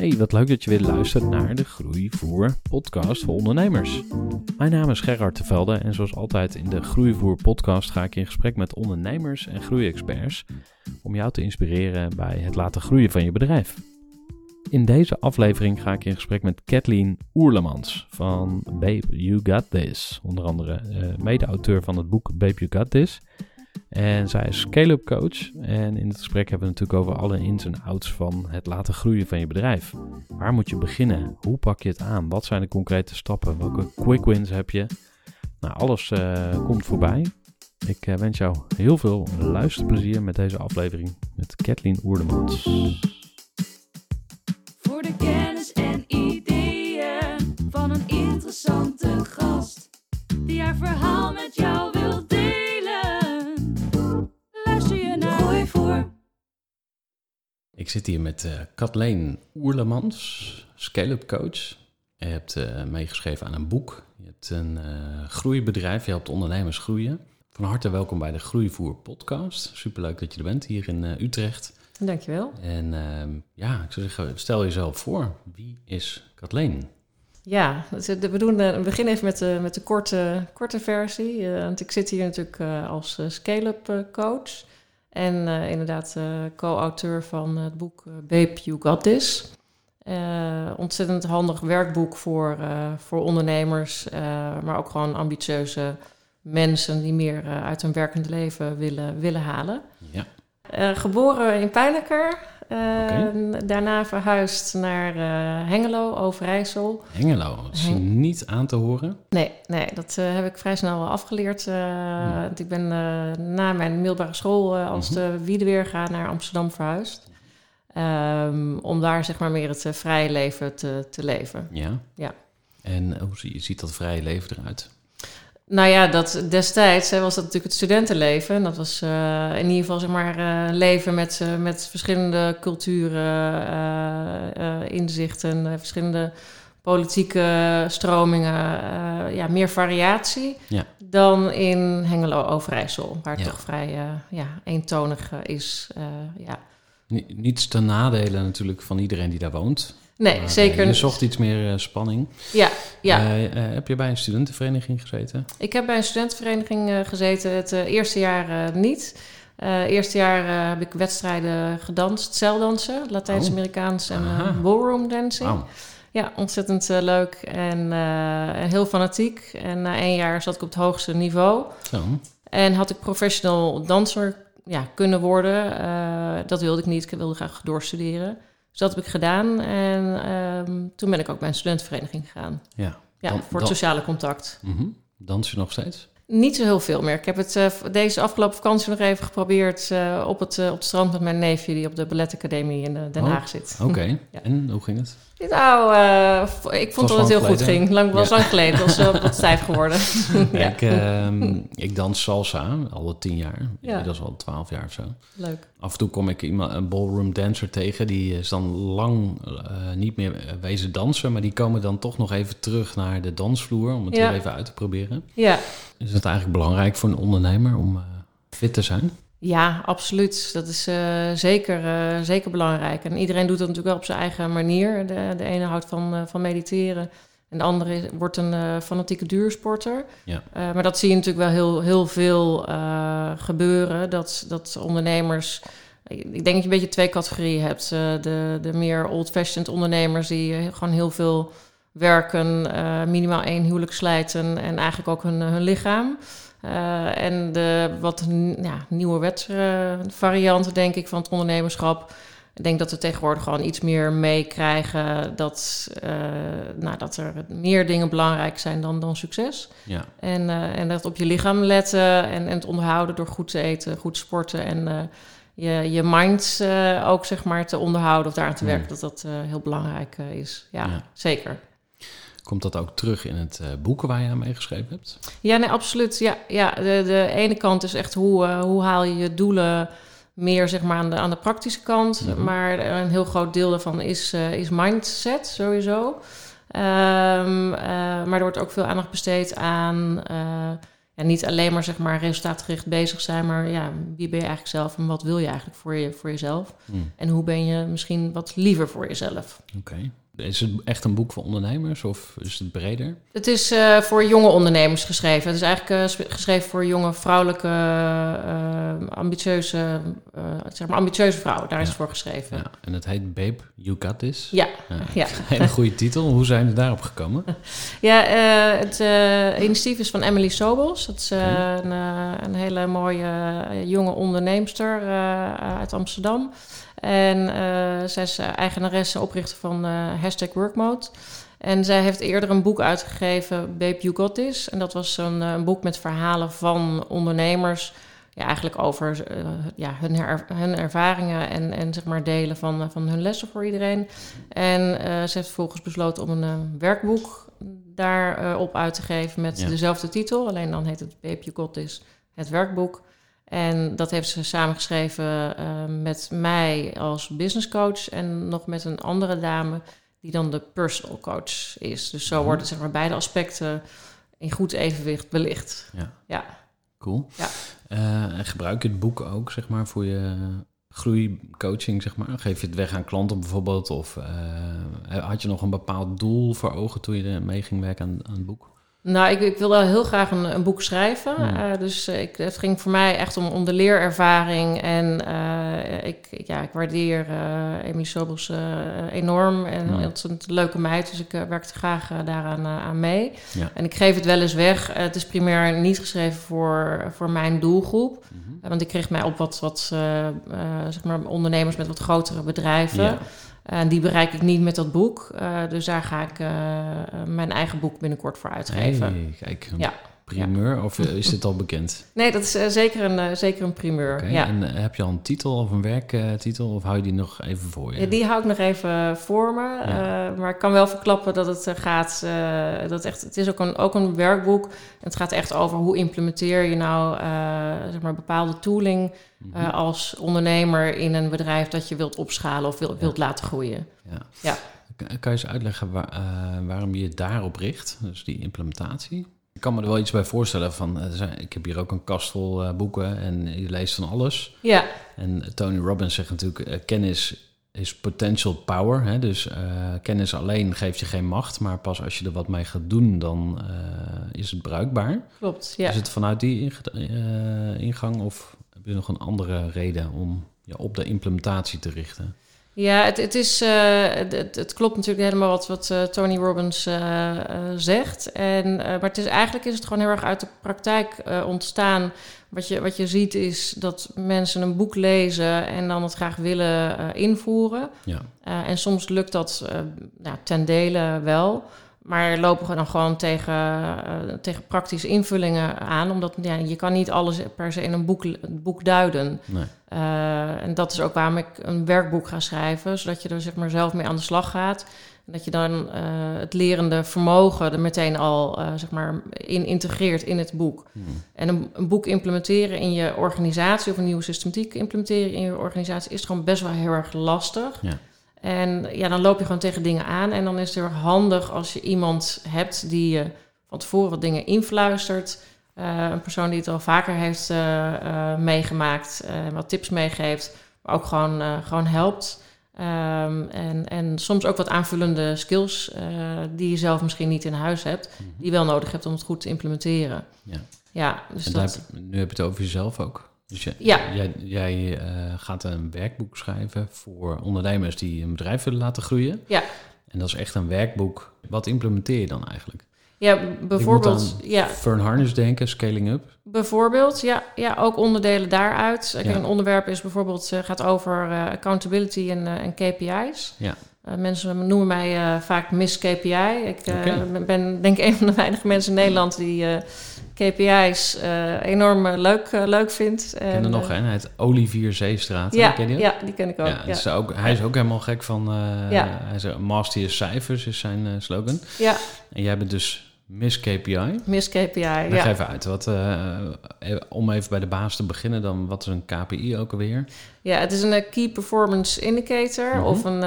Hey, wat leuk dat je weer luistert naar de Groeivoer podcast voor ondernemers. Mijn naam is Gerard de Velde en zoals altijd in de Groeivoer podcast ga ik in gesprek met ondernemers en groeiexperts om jou te inspireren bij het laten groeien van je bedrijf. In deze aflevering ga ik in gesprek met Kathleen Oerlemans van Babe You Got This. Onder andere eh, mede-auteur van het boek Babe You Got This. En zij is scale-up coach. En in het gesprek hebben we natuurlijk over alle ins en outs van het laten groeien van je bedrijf. Waar moet je beginnen? Hoe pak je het aan? Wat zijn de concrete stappen? Welke quick wins heb je? Nou, alles eh, komt voorbij. Ik eh, wens jou heel veel luisterplezier met deze aflevering met Kathleen Oerlemans. Zit hier met eh Kathleen Oerlemans, scale-up coach. Je hebt eh, meegeschreven aan een boek. Je hebt een eh, groeibedrijf, je helpt ondernemers groeien. Van harte welkom bij de Groeivoer podcast. Superleuk dat je er bent hier in Utrecht. Dankjewel. En ehm, ja, ik zou zeggen, stel jezelf voor. Wie is Kathleen? Ja, dus, we, doen, we beginnen even met de, met de korte, korte versie. want ik zit hier natuurlijk als scale-up coach. En eh, inderdaad eh, co-auteur van het boek eh, Babe, You Got This. Ontzettend handig werkboek voor, voor ondernemers, maar ook gewoon ambitieuze mensen die meer uit hun werkende leven willen, willen halen. Ja, geboren in Pijnacker. Eh, Oké. Daarna verhuisd naar eh, Hengelo, Overijssel. Hengelo. Dat is Heng- niet aan te horen. Nee, nee dat eh, heb ik vrij snel afgeleerd. eh, want Ik ben na mijn middelbare school als Mhm. de Wiedeweerga naar Amsterdam verhuisd. Ehm, om daar zeg maar meer het vrije leven te, te leven. Ja. Ja. En hoe zie- ziet dat vrije leven eruit? Nou ja, dat destijds hè, was dat natuurlijk het studentenleven. En dat was eh, in ieder geval zeg maar eh, leven met, eh, met verschillende culturen, inzichten, verschillende politieke stromingen. ja, meer variatie Ja. dan in Hengelo Overijssel, waar het Ja. toch vrij ja, eentonig is. ja. Ni- Niets ten nadele natuurlijk van iedereen die daar woont. Nee, Maar, eh, zeker. Je zocht iets meer eh, spanning. Ja, ja. Eh, heb je bij een studentenvereniging gezeten? Ik heb bij een studentenvereniging gezeten. Het eerste jaar niet. Eerste jaar heb ik wedstrijden gedanst, zeildansen, Latijns-Amerikaans en eh, ballroom dancing. Ja, ontzettend leuk en, heel fanatiek. En na één jaar zat ik op het hoogste niveau. Zo. En had ik professional danser ja, kunnen worden. Dat wilde ik niet. Ik wilde graag doorstuderen. Dus dat heb ik gedaan. En ehm, toen ben ik ook bij een studentenvereniging gegaan. Ja. Ja, Dan- voor het dan- sociale contact. Mhm. Dans je nog steeds? Niet zo heel veel meer. Ik heb het eh, deze afgelopen vakantie nog even geprobeerd op, het, eh, op het strand met mijn neefje die op de balletacademie in eh, Den Oh, Haag zit. Oké. Ja. En hoe ging het? Nou, eh, ik vond dat het heel goed ging. Lang, was Ja. lang geleden. Was eh, wat stijf geworden. ja, Ik, ehm, ik dans salsa al tien jaar. Ja. Dat is al twaalf jaar of zo. leuk. Af en toe kom ik iemand, een ballroom dancer tegen. Die is dan lang eh, niet meer wezen dansen. Maar die komen dan toch nog even terug naar de dansvloer. Om het weer even uit te proberen. Ja. Is het eigenlijk belangrijk voor een ondernemer om fit te zijn? Ja, absoluut. Dat is eh, zeker, eh, zeker belangrijk. En iedereen doet dat natuurlijk wel op zijn eigen manier. De, de ene houdt van, eh, van mediteren. En de andere is- wordt een fanatieke duursporter. Ja. Maar dat zie je natuurlijk wel heel, heel veel gebeuren. Dat, dat ondernemers... Ik denk dat je een beetje twee categorieën hebt. De, de meer old-fashioned ondernemers die gewoon heel veel werken, eh, minimaal één huwelijk slijten en eigenlijk ook hun, hun lichaam. Eh, en de wat ja, nieuwe variant, denk ik, van het ondernemerschap. Ik denk dat we tegenwoordig gewoon iets meer meekrijgen dat, eh, nou, dat er meer dingen belangrijk zijn dan, dan succes. Ja, En, eh, en dat op je lichaam letten en, en het onderhouden door goed te eten, goed te sporten en eh, je, je mind eh, ook zeg maar te onderhouden of daaraan te Hmm. werken, dat dat eh, heel belangrijk eh, is. Ja, Ja. zeker. Komt dat ook terug in het eh boek waar je aan meegeschreven hebt? Ja, nee, absoluut. Ja, ja de, de ene kant is echt hoe, eh, hoe haal je je doelen meer zeg maar, aan, de, aan de praktische kant. Mhm. Maar een heel groot deel daarvan is, eh, is mindset sowieso. Ehm, eh, maar er wordt ook veel aandacht besteed aan ja, niet alleen maar, zeg maar resultaatgericht bezig zijn, maar ja, wie ben je eigenlijk zelf en wat wil je eigenlijk voor, je, voor jezelf? Hm, En hoe ben je misschien wat liever voor jezelf? Oké. Is het echt een boek voor ondernemers of is het breder? Het is eh, voor jonge ondernemers geschreven. Het is eigenlijk eh, geschreven voor jonge vrouwelijke, eh, ambitieuze, zeg maar ambitieuze vrouwen. Daar is het voor geschreven. Ja. En het heet Babe, You Got This. Ja, Ja. Hele goede titel. Hoe zijn we daarop gekomen? ja het initiatief is van Emily Sobels. Dat is een, een hele mooie jonge onderneemster uit Amsterdam. En eh, zij is eh, eigenaresse en oprichter van eh, hashtag Workmode. En zij heeft eerder een boek uitgegeven, Babe You Got This. En dat was een, een boek met verhalen van ondernemers. Ja, eigenlijk over ja, hun, her- hun ervaringen en, en zeg maar delen van, van hun lessen voor iedereen. En ze heeft vervolgens besloten om een eh, werkboek daarop op uit te geven met Ja. dezelfde titel. Alleen dan heet het Babe You Got This, het werkboek. En dat heeft ze samengeschreven eh, met mij als business coach en nog met een andere dame die dan de personal coach is. Dus zo Mhm. worden zeg maar beide aspecten in goed evenwicht belicht. Ja. Ja. Cool. Ja. En gebruik je het boek ook, zeg maar, voor je groeicoaching, zeg maar? Geef je het weg aan klanten bijvoorbeeld? Of eh, had je nog een bepaald doel voor ogen toen je mee ging werken aan, aan het boek? Nou, ik, ik wilde heel graag een, een boek schrijven. Hmm. Eh, dus eh, ik, het ging voor mij echt om, om de leerervaring. En eh, ik, ja, ik waardeer eh Emily Sobels enorm. En het is een leuke meid, dus ik werkte graag daaraan aan mee. Ja. En ik geef het wel eens weg. Het is primair niet geschreven voor, voor mijn doelgroep. Mhm. Want ik kreeg mij op wat, wat zeg maar ondernemers met wat grotere bedrijven. En die bereik ik niet met dat boek. Eh, dus daar ga ik eh, mijn eigen boek binnenkort voor uitgeven. Hey, kijk, Ja. Primeur. Of eh, is dit al bekend? Nee, dat is eh, zeker, een, eh, zeker een primeur. Ja. En heb je al een titel of een werktitel? of hou je die nog even voor je? Ja, die hou ik nog even voor me. Ja. Maar ik kan wel verklappen dat het gaat. dat echt, het is ook een, ook een werkboek. Het gaat echt over hoe implementeer je nou zeg maar bepaalde tooling Mhm. als ondernemer in een bedrijf dat je wilt opschalen of wil, wilt laten groeien. Ja. Ja. Kan- je eens uitleggen waar- waarom je je daarop richt? Dus die implementatie? Ik kan me er wel iets bij voorstellen van... eh, ik heb hier ook een kast vol eh, boeken en je leest van alles. Ja, En Tony Robbins zegt natuurlijk... eh, kennis is potential power. Hè? Dus eh, kennis alleen geeft je geen macht. Maar pas als je er wat mee gaat doen, dan eh, is het bruikbaar. klopt. Ja. Is het vanuit die eh, ingang? Of heb je nog een andere reden om je op de implementatie te richten? Ja, het, het, is, eh, het, klopt natuurlijk helemaal wat, wat eh, Tony Robbins eh, zegt. En, maar het is, eigenlijk is het gewoon heel erg uit de praktijk ontstaan. Wat je, wat je ziet is dat mensen een boek lezen en dan het graag willen invoeren. Ja. En soms lukt dat nou, ten dele wel. Maar lopen we dan gewoon tegen, eh, tegen praktische invullingen aan. Omdat ja, je kan niet alles per se in een boek, boek duiden. Nee. Eh, en dat is ook waarom ik een werkboek ga schrijven, zodat je er zeg maar zelf mee aan de slag gaat. En dat je dan eh, het lerende vermogen er meteen al zeg maar in integreert in het boek. Hmm. En een, een boek implementeren in je organisatie of een nieuwe systematiek implementeren in je organisatie is gewoon best wel heel erg lastig. Ja. En ja, dan loop je gewoon tegen dingen aan. En dan is het heel erg handig als je iemand hebt die je van tevoren wat dingen influistert. Eh, een persoon die het al vaker heeft eh, eh, meegemaakt, wat tips meegeeft, maar ook gewoon, gewoon helpt. Ehm, en, en soms ook wat aanvullende skills die je zelf misschien niet in huis hebt, die je wel nodig hebt om het goed te implementeren. Ja. Ja, dus En dat, heb- nu heb je het over jezelf ook. Dus je- Ja. jij, jij eh, gaat een werkboek schrijven voor ondernemers die een bedrijf willen laten groeien. Ja. En dat is echt een werkboek. Wat implementeer je dan eigenlijk? ja, bijvoorbeeld, ja, Fern Harness denken, scaling up. bijvoorbeeld, ja, ja, ook onderdelen daaruit. Ja. Een onderwerp is bijvoorbeeld, eh, gaat over eh, accountability en, en KPI's. Ja. Mensen noemen mij vaak Miss KPI. Ik ben denk ik een van de weinige mensen in Nederland die KPI's eh, enorm eh, leuk, eh, leuk vindt. Ik ken er En, nog een, hij heet Olivier Zeestraat. Ja, ken je die? ja, die ken ik ook. Ja, Ja, het is ook, hij is ook helemaal gek van... Ja. Hij is Master je cijfers, is zijn slogan. ja. En jij bent dus Miss KPI. Miss KPI. Leg Ja. even uit, wat, om even bij de baas te beginnen, dan wat is een KPI ook alweer? ja, het is een Key Performance Indicator Mhm. of een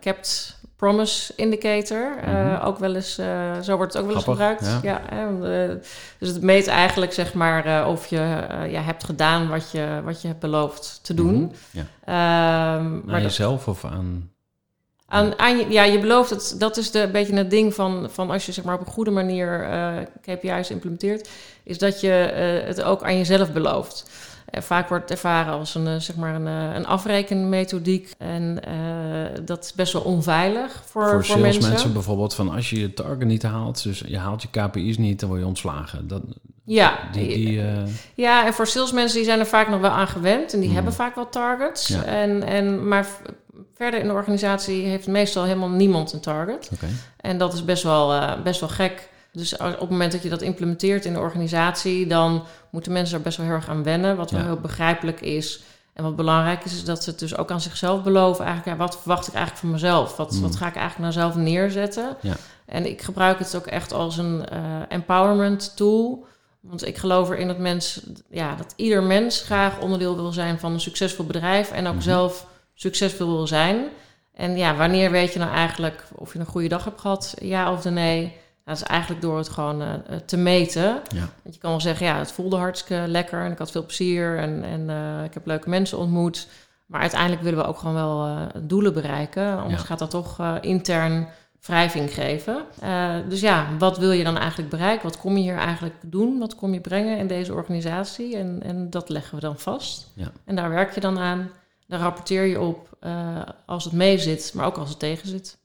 Kept Promise Indicator. Eh, Mhm. ook wel eens, eh, zo wordt het ook wel eens Grappig, gebruikt. ja. Dus het meet eigenlijk zeg maar eh, of je ja, hebt gedaan wat je, wat je hebt beloofd te doen. Mhm. Ja. Ehm, Aan maar dat- jezelf of aan... aan, aan je, ja, je belooft het. Dat is de, een beetje het ding van, van als je zeg maar, op een goede manier KPI's implementeert, is dat je het ook aan jezelf belooft. Vaak wordt het ervaren als een, eh, zeg maar een, eh, een afrekenmethodiek. En eh, dat is best wel onveilig voor, voor mensen. bijvoorbeeld van als je je target niet haalt, dus je haalt je KPI's niet, dan word je ontslagen. Dat, Ja, die, die, ja, en voor salesmensen die zijn er vaak nog wel aan gewend. En die Mhm. hebben vaak wel targets. Ja. En, en, maar verder in de organisatie heeft meestal helemaal niemand een target. En dat is best wel, best wel gek. Dus op het moment dat je dat implementeert in de organisatie, dan moeten mensen er best wel heel erg aan wennen. Wat wel Ja. heel begrijpelijk is. En wat belangrijk is, is dat ze het dus ook aan zichzelf beloven. Eigenlijk, ja, wat verwacht ik eigenlijk van mezelf? Wat, Mm. wat ga ik eigenlijk naar mezelf neerzetten? Ja. En ik gebruik het ook echt als een eh, empowerment tool. Want ik geloof erin dat, mens, ja, dat ieder mens graag onderdeel wil zijn van een succesvol bedrijf. En ook Mhm. zelf succesvol wil zijn. En ja, wanneer weet je nou eigenlijk of je een goede dag hebt gehad, ja of nee? Nou, dat is eigenlijk door het gewoon eh, eh, te meten. Ja. Want je kan wel zeggen, ja, het voelde hartstikke lekker en ik had veel plezier en, en eh, ik heb leuke mensen ontmoet. Maar uiteindelijk willen we ook gewoon wel doelen bereiken. Anders Ja. gaat dat toch intern wrijving geven. Dus ja, wat wil je dan eigenlijk bereiken? Wat kom je hier eigenlijk doen? Wat kom je brengen in deze organisatie? En, en dat leggen we dan vast. Ja. En daar werk je dan aan. Daar rapporteer je op als het mee zit, maar ook als het tegen zit.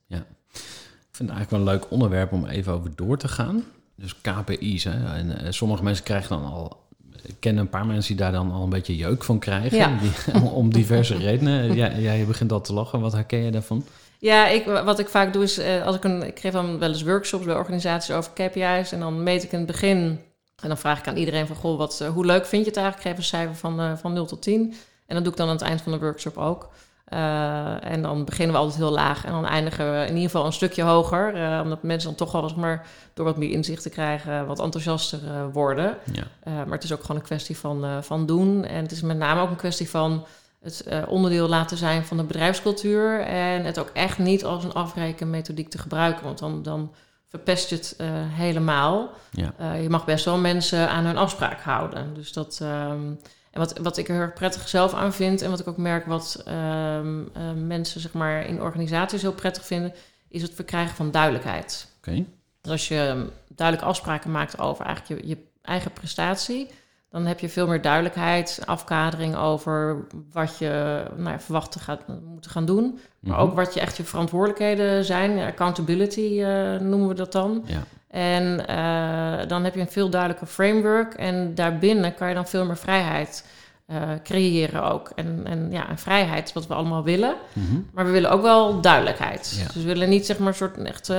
Ik vind het eigenlijk wel een leuk onderwerp om even over door te gaan. Dus KPI's. Hè? En eh, sommige mensen krijgen dan al. Ik ken een paar mensen die daar dan al een beetje jeuk van krijgen. Ja. Die, om diverse redenen. Jij, jij begint al te lachen. Wat herken je daarvan? Ja, ik, wat ik vaak doe is, eh, als ik, een, ik geef dan wel eens workshops bij organisaties over KPI's. En dan meet ik in het begin, en dan vraag ik aan iedereen van, goh, wat, eh, hoe leuk vind je het eigenlijk? Ik geef een cijfer van, eh, van 0 tot 10. En dat doe ik dan aan het eind van de workshop ook. Eh, en dan beginnen we altijd heel laag en dan eindigen we in ieder geval een stukje hoger. eh, omdat mensen dan toch wel eens maar door wat meer inzicht te krijgen, wat enthousiaster eh, worden. Ja. Maar het is ook gewoon een kwestie van, van doen. En het is met name ook een kwestie van het onderdeel laten zijn van de bedrijfscultuur. En het ook echt niet als een afrekenmethodiek te gebruiken. Want dan, dan verpest je het helemaal. Ja. Je mag best wel mensen aan hun afspraak houden. Dus dat. ehm, wat, wat ik er heel erg prettig zelf aan vind, en wat ik ook merk wat ehm, eh, mensen zeg maar, in organisaties heel prettig vinden, is het verkrijgen van duidelijkheid. Oké. Dus als je um, duidelijke afspraken maakt over eigenlijk je, je eigen prestatie, dan heb je veel meer duidelijkheid, afkadering over wat je nou ja, verwacht te gaat, moeten gaan doen. Maar Mhm. ook wat je echt je verantwoordelijkheden zijn. Accountability eh, noemen we dat dan. Ja. En eh, dan heb je een veel duidelijker framework. En daarbinnen kan je dan veel meer vrijheid eh, creëren ook. En, en ja, en vrijheid is wat we allemaal willen. Mhm. Maar we willen ook wel duidelijkheid. Ja. Dus we willen niet zeg maar een soort echt... eh,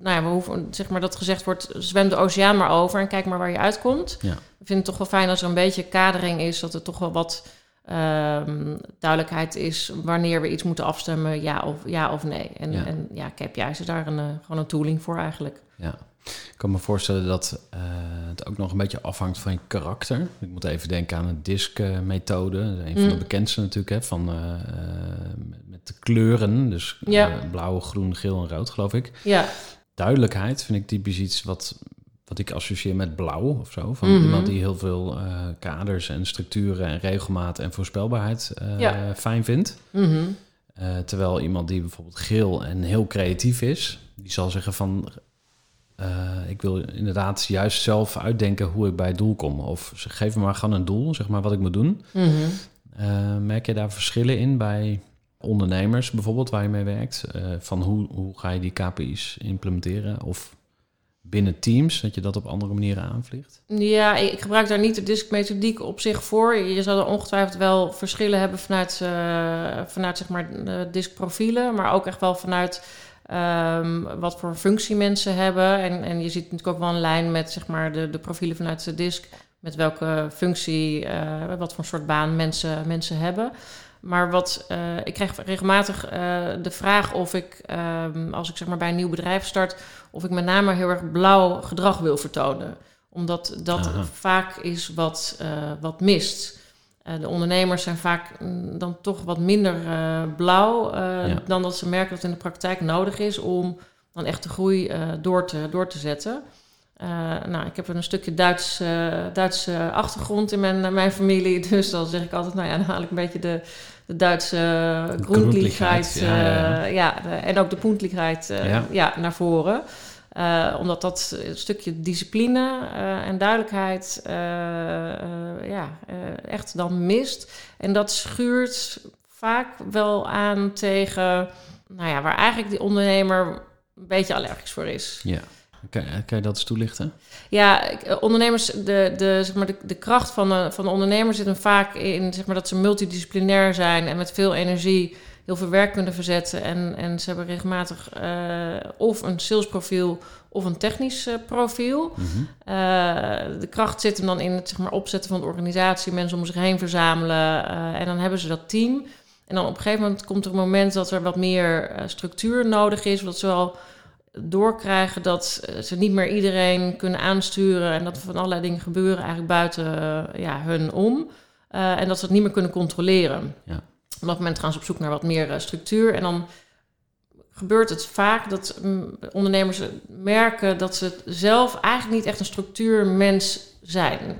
nou ja, we hoeven, zeg maar dat gezegd wordt... zwem de oceaan maar over en kijk maar waar je uitkomt. Ja. Ik vind het toch wel fijn als er een beetje kadering is... dat er toch wel wat Ehm, duidelijkheid is wanneer we iets moeten afstemmen, ja of, ja of nee. En Ja. en, ja is daar een, eh, gewoon een tooling voor eigenlijk. Ja. Ik kan me voorstellen dat eh, het ook nog een beetje afhangt van je karakter. Ik moet even denken aan de DISC-methode. Een van de Mm. bekendste natuurlijk, hè, van, eh, met- de kleuren. Dus Ja. blauw, groen, geel en rood, geloof ik. Ja, Duidelijkheid vind ik typisch iets wat, wat ik associeer met blauw of zo. Van Mhm. iemand die heel veel eh, kaders en structuren en regelmaat en voorspelbaarheid eh, Ja. fijn vindt. mhm. Eh, terwijl iemand die bijvoorbeeld geel en heel creatief is, die zal zeggen van, ik wil inderdaad juist zelf uitdenken hoe ik bij het doel kom. Of geef me maar gewoon een doel, zeg maar wat ik moet doen. Mhm. Merk je daar verschillen in bij ondernemers bijvoorbeeld waar je mee werkt? Van hoe, hoe ga je die KPI's implementeren? Of binnen teams, dat je dat op andere manieren aanvliegt? Ja, ik ik gebruik daar niet de diskmethodiek op zich voor. Je zal er ongetwijfeld wel verschillen hebben vanuit, eh, vanuit zeg maar, de diskprofielen, maar ook echt wel vanuit ehm, wat voor functie mensen hebben. En, en je ziet natuurlijk ook wel een lijn met zeg maar, de, de profielen vanuit de disk, met welke functie, eh, wat voor soort baan mensen, mensen hebben. Maar wat, eh, ik krijg regelmatig de vraag of ik, ehm, als ik zeg maar bij een nieuw bedrijf start, of ik met name heel erg blauw gedrag wil vertonen. Omdat dat Aha. vaak is wat, eh, wat mist. Eh, de ondernemers zijn vaak mm, dan toch wat minder eh, blauw Ja. dan dat ze merken dat het in de praktijk nodig is om dan echt de groei door, te, door te zetten. Eh, nou, ik heb een stukje Duits, eh, Duitse achtergrond in mijn, mijn familie. Dus dan zeg ik altijd, nou ja, dan haal ik een beetje de, de Duitse Grundlichkeit, groenligheid ja, ja. en ook de poentligheid eh, Ja. ja. naar voren. Eh, omdat dat een stukje discipline eh, en duidelijkheid eh, eh, ja, eh, echt dan mist. En dat schuurt vaak wel aan tegen, nou ja, waar eigenlijk die ondernemer een beetje allergisch voor is. Ja. Kan, kan je dat eens toelichten? Ja, eh, ondernemers, de, de, zeg maar de, de kracht van de, van de ondernemer zit hem vaak in zeg maar, dat ze multidisciplinair zijn en met veel energie heel veel werk kunnen verzetten. En, en ze hebben regelmatig eh, of een salesprofiel of een technisch eh, profiel. Mhm. Eh, de kracht zit hem dan in het zeg maar, opzetten van de organisatie, mensen om zich heen verzamelen. eh, en dan hebben ze dat team. En dan op een gegeven moment komt er een moment dat er wat meer eh, structuur nodig is. Dat ze wel doorkrijgen dat eh, ze niet meer iedereen kunnen aansturen. En dat er van allerlei dingen gebeuren eigenlijk buiten eh, ja, hun om. Eh, en dat ze het niet meer kunnen controleren. Ja. Op dat moment gaan ze op zoek naar wat meer structuur. En dan gebeurt het vaak dat mm, ondernemers merken dat ze zelf eigenlijk niet echt een structuurmens zijn.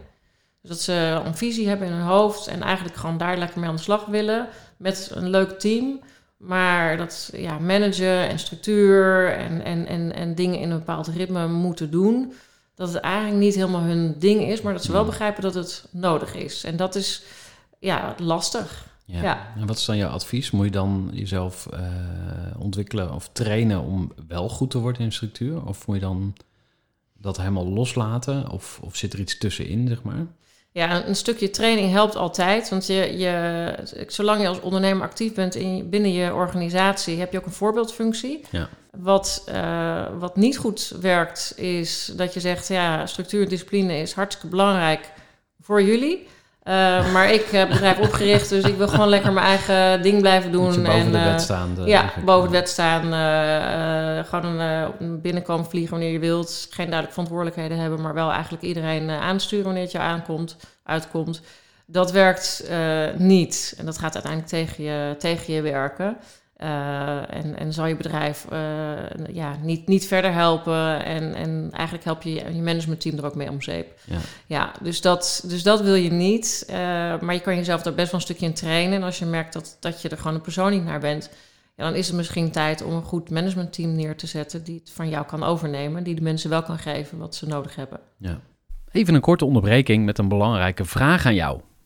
Dus dat ze een visie hebben in hun hoofd en eigenlijk gewoon daar lekker mee aan de slag willen met een leuk team. Maar dat ja, managen en structuur en, en, en, en dingen in een bepaald ritme moeten doen, dat het eigenlijk niet helemaal hun ding is, maar dat ze wel Hmm. begrijpen dat het nodig is. En dat is ja, lastig. Ja. Ja. En wat is dan jouw advies? Moet je dan jezelf eh, ontwikkelen of trainen om wel goed te worden in structuur? Of moet je dan dat helemaal loslaten? Of, of zit er iets tussenin, zeg maar? Ja, een, stukje training helpt altijd. Want je, je, zolang je als ondernemer actief bent in, binnen je organisatie, heb je ook een voorbeeldfunctie. Ja. Wat, eh, wat niet goed werkt, is dat je zegt: ja, structuur en discipline is hartstikke belangrijk voor jullie. Eh, maar ik heb het bedrijf opgericht, dus ik wil gewoon lekker mijn eigen ding blijven doen. Boven en, de eh, wet staan. de- ja, eigenlijk. boven de wet staan. eh, eh, gewoon eh, op een binnenkomen vliegen wanneer je wilt. Geen duidelijke verantwoordelijkheden hebben, maar wel eigenlijk iedereen eh, aansturen wanneer het je aankomt, uitkomt. Dat werkt eh, niet. En dat gaat uiteindelijk tegen je, tegen je werken. Eh, en, en zal je bedrijf eh, ja, niet, niet verder helpen. En, en eigenlijk help je je managementteam er ook mee om zeep. Ja. Ja, dus dat, dus dat wil je niet. Eh, maar je kan jezelf daar best wel een stukje in trainen. En als je merkt dat, dat je er gewoon een persoon niet naar bent, ja, dan is het misschien tijd om een goed managementteam neer te zetten die het van jou kan overnemen, die de mensen wel kan geven wat ze nodig hebben. Ja. Even een korte onderbreking met een belangrijke vraag aan jou.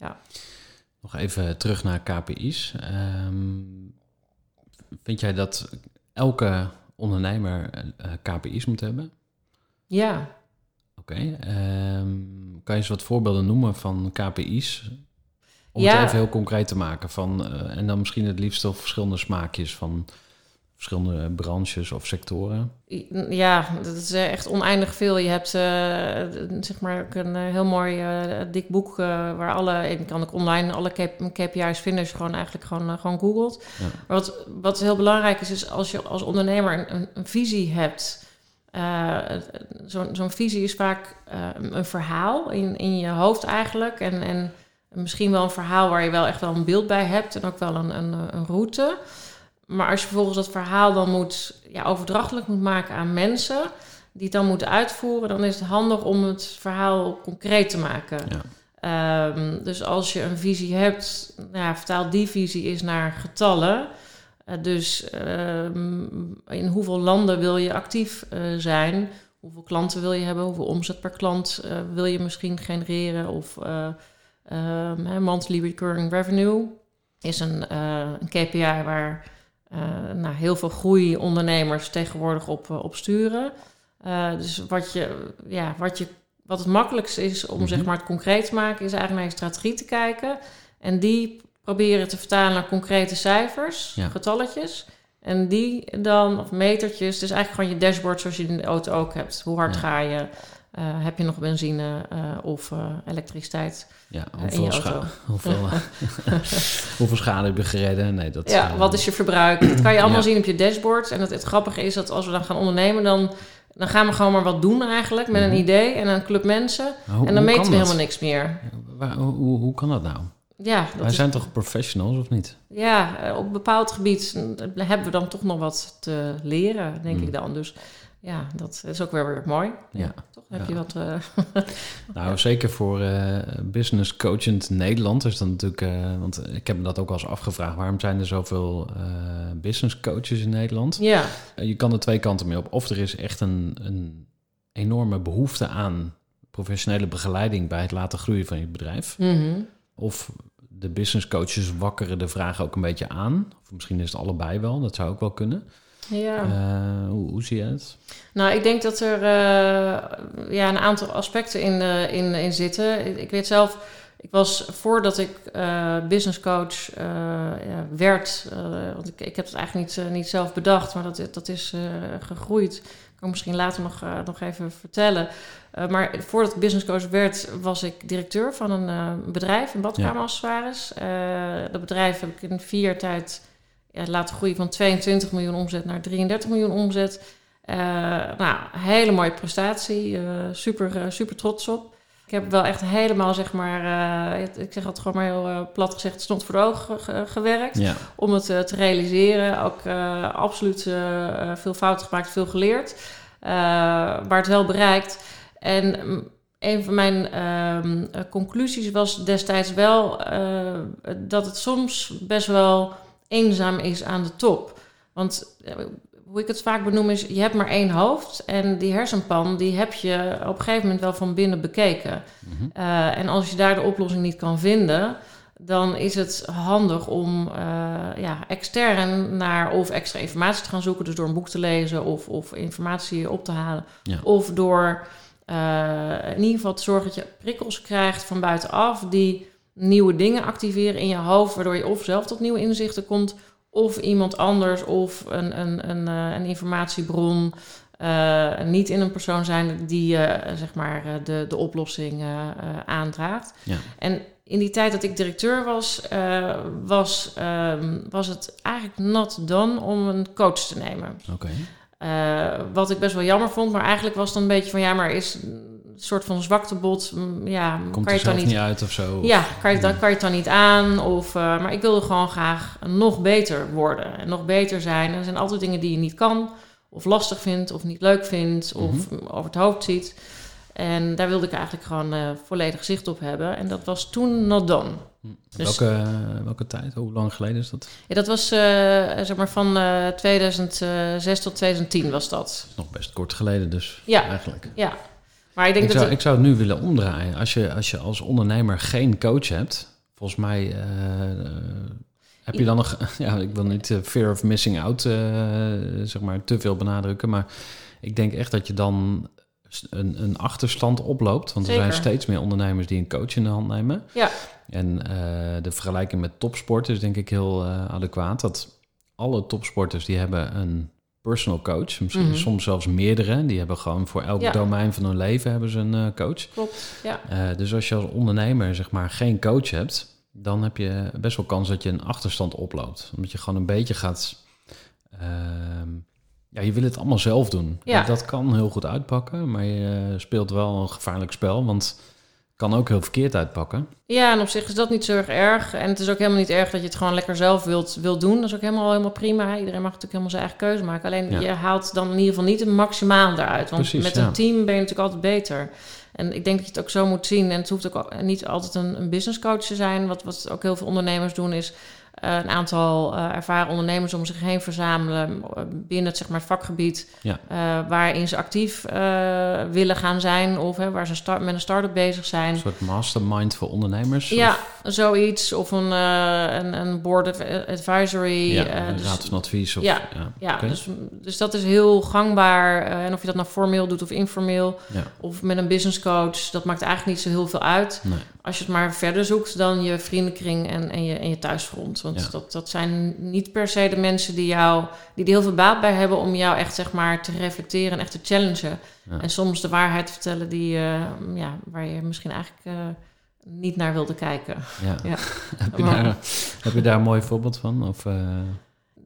Ja. Nog even terug naar KPI's. Ehm, vind jij dat elke ondernemer uh, KPI's moet hebben? Ja. Oké. ehm, kan je eens wat voorbeelden noemen van KPI's? Om Ja. het even heel concreet te maken. Van, eh, en dan misschien het liefst op verschillende smaakjes van verschillende branches of sectoren. Ja, dat is eh, echt oneindig veel. Je hebt eh, zeg maar ook een eh, heel mooi dik boek waar alle, en kan ik online alle KP KPI's vinden je gewoon eigenlijk gewoon, gewoon googelt. Ja. Maar wat, wat heel belangrijk is, is als je als ondernemer een, een, visie hebt. Zo'n zo'n visie is vaak een een verhaal in, in je hoofd eigenlijk. En, en misschien wel een verhaal waar je wel echt wel een beeld bij hebt en ook wel een, een, een route. Maar als je vervolgens dat verhaal dan moet ja, overdrachtelijk moet maken aan mensen die het dan moeten uitvoeren, dan is het handig om het verhaal concreet te maken. Ja. Ehm, dus als je een visie hebt, nou ja, vertaal die visie eens naar getallen. Eh, dus ehm, in hoeveel landen wil je actief eh, zijn? Hoeveel klanten wil je hebben? Hoeveel omzet per klant eh, wil je misschien genereren? Of eh, ehm, monthly recurring revenue is een, een KPI waar nou, heel veel groeiondernemers tegenwoordig op, eh, op sturen. Eh, dus wat, je, ja, wat, je, wat het makkelijkste is om Mhm. zeg maar, het concreet te maken, is eigenlijk naar je strategie te kijken. En die proberen te vertalen naar concrete cijfers, Ja. getalletjes. En die dan, of metertjes, dus eigenlijk gewoon je dashboard zoals je in de auto ook hebt. Hoe hard Ja. ga je? Eh, heb je nog benzine eh, of eh, elektriciteit? Ja, in hoeveel, je scha auto. hoeveel, hoeveel schade heb je gereden? Nee, dat, Ja, wat is je verbruik? Dat kan je allemaal Ja. zien op je dashboard. En het, het grappige is dat als we dan gaan ondernemen, dan, dan gaan we gewoon maar wat doen eigenlijk met Mhm. een idee en een club mensen. Hoe- en dan meten we dat? helemaal niks meer. Waar- hoe, hoe, kan dat nou? Ja, dat Wij is- zijn toch professionals of niet? ja, op een bepaald gebied eh, hebben we dan toch nog wat te leren, denk Hmm. ik dan. Dus ja, dat is ook weer, weer mooi. Ja. Toch heb Ja. je wat... eh, Nou, zeker voor eh, business coachend Nederland is dat natuurlijk... eh, want ik heb me dat ook al eens afgevraagd. Waarom zijn er zoveel business coaches in Nederland? ja, je kan er twee kanten mee op. Of er is echt een, een enorme behoefte aan professionele begeleiding... bij het laten groeien van je bedrijf. Mhm. Of de business coaches wakkeren de vraag ook een beetje aan. Of misschien is het allebei wel, dat zou ook wel kunnen. Ja. Eh, hoe, hoe zie je het? Nou, ik denk dat er eh, ja, een aantal aspecten in, eh, in, in zitten. Ik, ik weet zelf, ik was voordat ik business coach eh, ja, werd, want ik, ik heb het eigenlijk niet, niet zelf bedacht, maar dat, dat is gegroeid. Kan ik misschien later nog, nog even vertellen. Maar voordat ik business coach werd, was ik directeur van een bedrijf, een badkameraccessoires. Eh dat bedrijf heb ik in vier jaar tijd ja, laten groeien van 22 miljoen omzet naar 33 miljoen omzet. Eh, nou, hele mooie prestatie. eh, super, eh, super trots op. Ik heb wel echt helemaal, zeg maar, ik zeg het gewoon maar heel plat gezegd, stond voor de ogen ge- gewerkt. Ja, Om het te realiseren. Ook absoluut veel fouten gemaakt, veel geleerd. Maar het wel bereikt. En mm, een van mijn ehm, eh, conclusies was destijds wel dat het soms best wel eenzaam is aan de top. Want eh, hoe ik het vaak benoem is, je hebt maar één hoofd. En die hersenpan, die heb je op een gegeven moment wel van binnen bekeken. Mhm. Eh, en als je daar de oplossing niet kan vinden, dan is het handig om eh, ja, extern naar of extra informatie te gaan zoeken, dus door een boek te lezen of, of informatie op te halen, Ja. of door in ieder geval te zorgen dat je prikkels krijgt van buitenaf die nieuwe dingen activeren in je hoofd, waardoor je of zelf tot nieuwe inzichten komt, of iemand anders, of een, een, een, eh, een informatiebron. eh, niet in een persoon zijn die eh, zeg maar de, de oplossing aandraagt. Ja. En in die tijd dat ik directeur was, was, ehm, was het eigenlijk not done om een coach te nemen. Oké. Wat ik best wel jammer vond, maar eigenlijk was het dan een beetje van ja, maar is, soort van zwaktebod, mm, ja, Komt kan er je dan niet niet uit of zo? ja, kan je, dan, kan je het dan niet aan? Of, eh, maar ik wilde gewoon graag nog beter worden en nog beter zijn. En er zijn altijd dingen die je niet kan, of lastig vindt, of niet leuk vindt, of over het hoofd ziet. En daar wilde ik eigenlijk gewoon eh, volledig zicht op hebben. En dat was toen not done. Hm. Dus- welke, welke tijd? Hoe lang geleden is dat? Ja, dat was eh, zeg maar van eh 2006 tot 2010 was dat. Nog best kort geleden dus, Ja. eigenlijk. Ja, maar ik denk Ik dat... zou, het- ik zou het nu willen omdraaien. Als je, als je als ondernemer geen coach hebt, volgens mij eh, eh, heb je dan nog... Ja, ik wil niet eh, fear of missing out, zeg maar, te veel benadrukken. Maar ik denk echt dat je dan een, een achterstand oploopt. Want er zijn steeds meer ondernemers die een coach in de hand nemen. Ja. En de vergelijking met topsport is denk ik heel adequaat. Dat alle topsporters die hebben een personal coach. Misschien Mhm. soms zelfs meerdere. Die hebben gewoon voor elk Ja. domein van hun leven hebben ze een eh, coach. Klopt, ja. Eh, dus als je als ondernemer zeg maar geen coach hebt, dan heb je best wel kans dat je een achterstand oploopt. Omdat je gewoon een beetje gaat. ehm, ja, je wil het allemaal zelf doen. Ja. En Dat kan heel goed uitpakken, maar je speelt wel een gevaarlijk spel, want kan ook heel verkeerd uitpakken. Ja, en op zich is dat niet zo erg erg. En het is ook helemaal niet erg dat je het gewoon lekker zelf wilt, wilt doen. Dat is ook helemaal, helemaal prima. Iedereen mag natuurlijk helemaal zijn eigen keuze maken. Alleen Ja. je haalt dan in ieder geval niet het maximaal eruit. Want Precies, met ja. een team ben je natuurlijk altijd beter. En ik denk dat je het ook zo moet zien. En het hoeft ook niet altijd een, een business coach te zijn. Wat, wat ook heel veel ondernemers doen is... een aantal eh, ervaren ondernemers om zich heen verzamelen binnen het, zeg maar, het vakgebied Ja. eh, waarin ze actief eh, willen gaan zijn of hè, waar ze start, met een start-up bezig zijn. Een soort mastermind voor ondernemers. Ja, Of- zoiets. Of een, een, een board of advisory. ja, een dus- raad van advies. Of, ja, ja, dus, dus dat is heel gangbaar. en of je dat nou formeel doet of informeel, ja. of met een business coach, dat maakt eigenlijk niet zo heel veel uit. Nee. Als je het maar verder zoekt dan je vriendenkring en, en, je, en je thuisfront. Want Ja. dat, dat zijn niet per se de mensen die jou, die er heel veel baat bij hebben om jou echt zeg maar te reflecteren en echt te challengen. Ja. En soms de waarheid te vertellen die, eh, ja, waar je misschien eigenlijk eh, niet naar wilde kijken. Ja. Ja. heb, je daar, heb je daar een mooi voorbeeld van? Of, eh,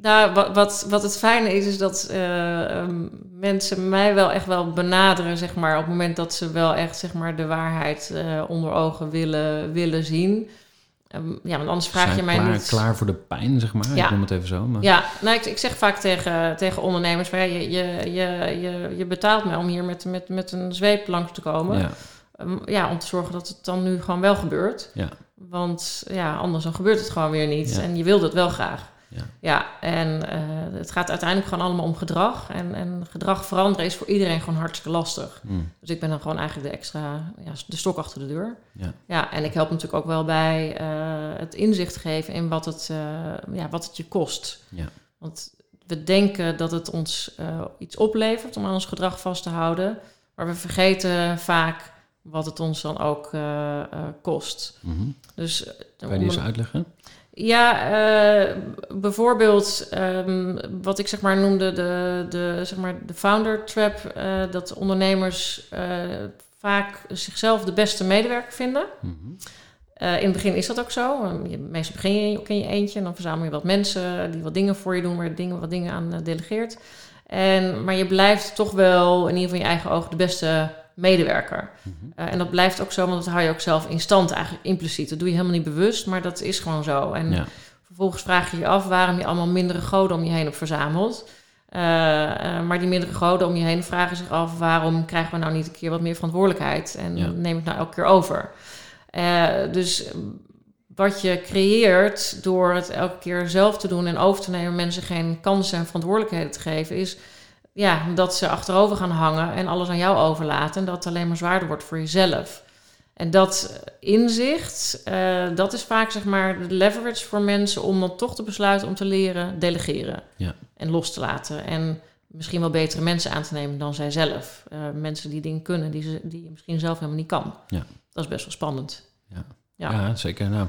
Nou, wat, wat, wat het fijne is, is dat eh, ehm, mensen mij wel echt wel benaderen, zeg maar, op het moment dat ze wel echt, zeg maar, de waarheid eh, onder ogen willen, willen zien. Ehm, ja, want anders vraag zijn je mij klaar, niet... klaar voor de pijn, zeg maar. Ja. Ik noem het even zo. Maar, Ja, nou, ik, ik zeg vaak tegen, tegen ondernemers, van, ja, je, je, je, je, je betaalt me om hier met, met, met een zweep langs te komen. ja. Ehm, ja, om te zorgen dat het dan nu gewoon wel gebeurt. Ja. Want ja, anders dan gebeurt het gewoon weer niet. Ja. En je wilde het wel graag. Ja. Ja, en eh, het gaat uiteindelijk gewoon allemaal om gedrag. En, en gedrag veranderen is voor iedereen gewoon hartstikke lastig. Mm. Dus ik ben dan gewoon eigenlijk de extra, ja, de stok achter de deur. Ja. Ja, en ik help natuurlijk ook wel bij eh, het inzicht geven in wat het, eh, ja, wat het je kost. Ja. Want we denken dat het ons iets oplevert om aan ons gedrag vast te houden. Maar we vergeten vaak wat het ons dan ook kost. Mhm. Dus, Kan je die eens uitleggen? Ja, eh, bijvoorbeeld ehm, wat ik zeg maar noemde de, de, zeg maar de founder trap. eh, dat ondernemers eh, vaak zichzelf de beste medewerker vinden. Mhm. In het begin is dat ook zo. Je, meestal begin je ook in je eentje en dan verzamel je wat mensen die wat dingen voor je doen, waar je dingen, wat dingen aan delegeert. En, maar je blijft toch wel in ieder geval in je eigen ogen de beste medewerker. Mhm. Eh, en dat blijft ook zo, want dat hou je ook zelf in stand eigenlijk impliciet. Dat doe je helemaal niet bewust, maar dat is gewoon zo. En Ja. vervolgens vraag je je af waarom je allemaal mindere goden om je heen hebt verzameld. Eh, eh, maar die mindere goden om je heen vragen zich af waarom krijgen we nou niet een keer wat meer verantwoordelijkheid en Ja. neem het nou elke keer over. Dus wat je creëert door het elke keer zelf te doen en over te nemen, mensen geen kansen en verantwoordelijkheden te geven, is ja, dat ze achterover gaan hangen en alles aan jou overlaten en dat het alleen maar zwaarder wordt voor jezelf. En dat inzicht, eh, dat is vaak zeg maar de leverage voor mensen om dan toch te besluiten om te leren delegeren Ja. en los te laten. En misschien wel betere mensen aan te nemen dan zijzelf. Eh mensen die dingen kunnen die, ze, die je misschien zelf helemaal niet kan. Ja. Dat is best wel spannend. Ja. Ja. Ja, zeker. Nou,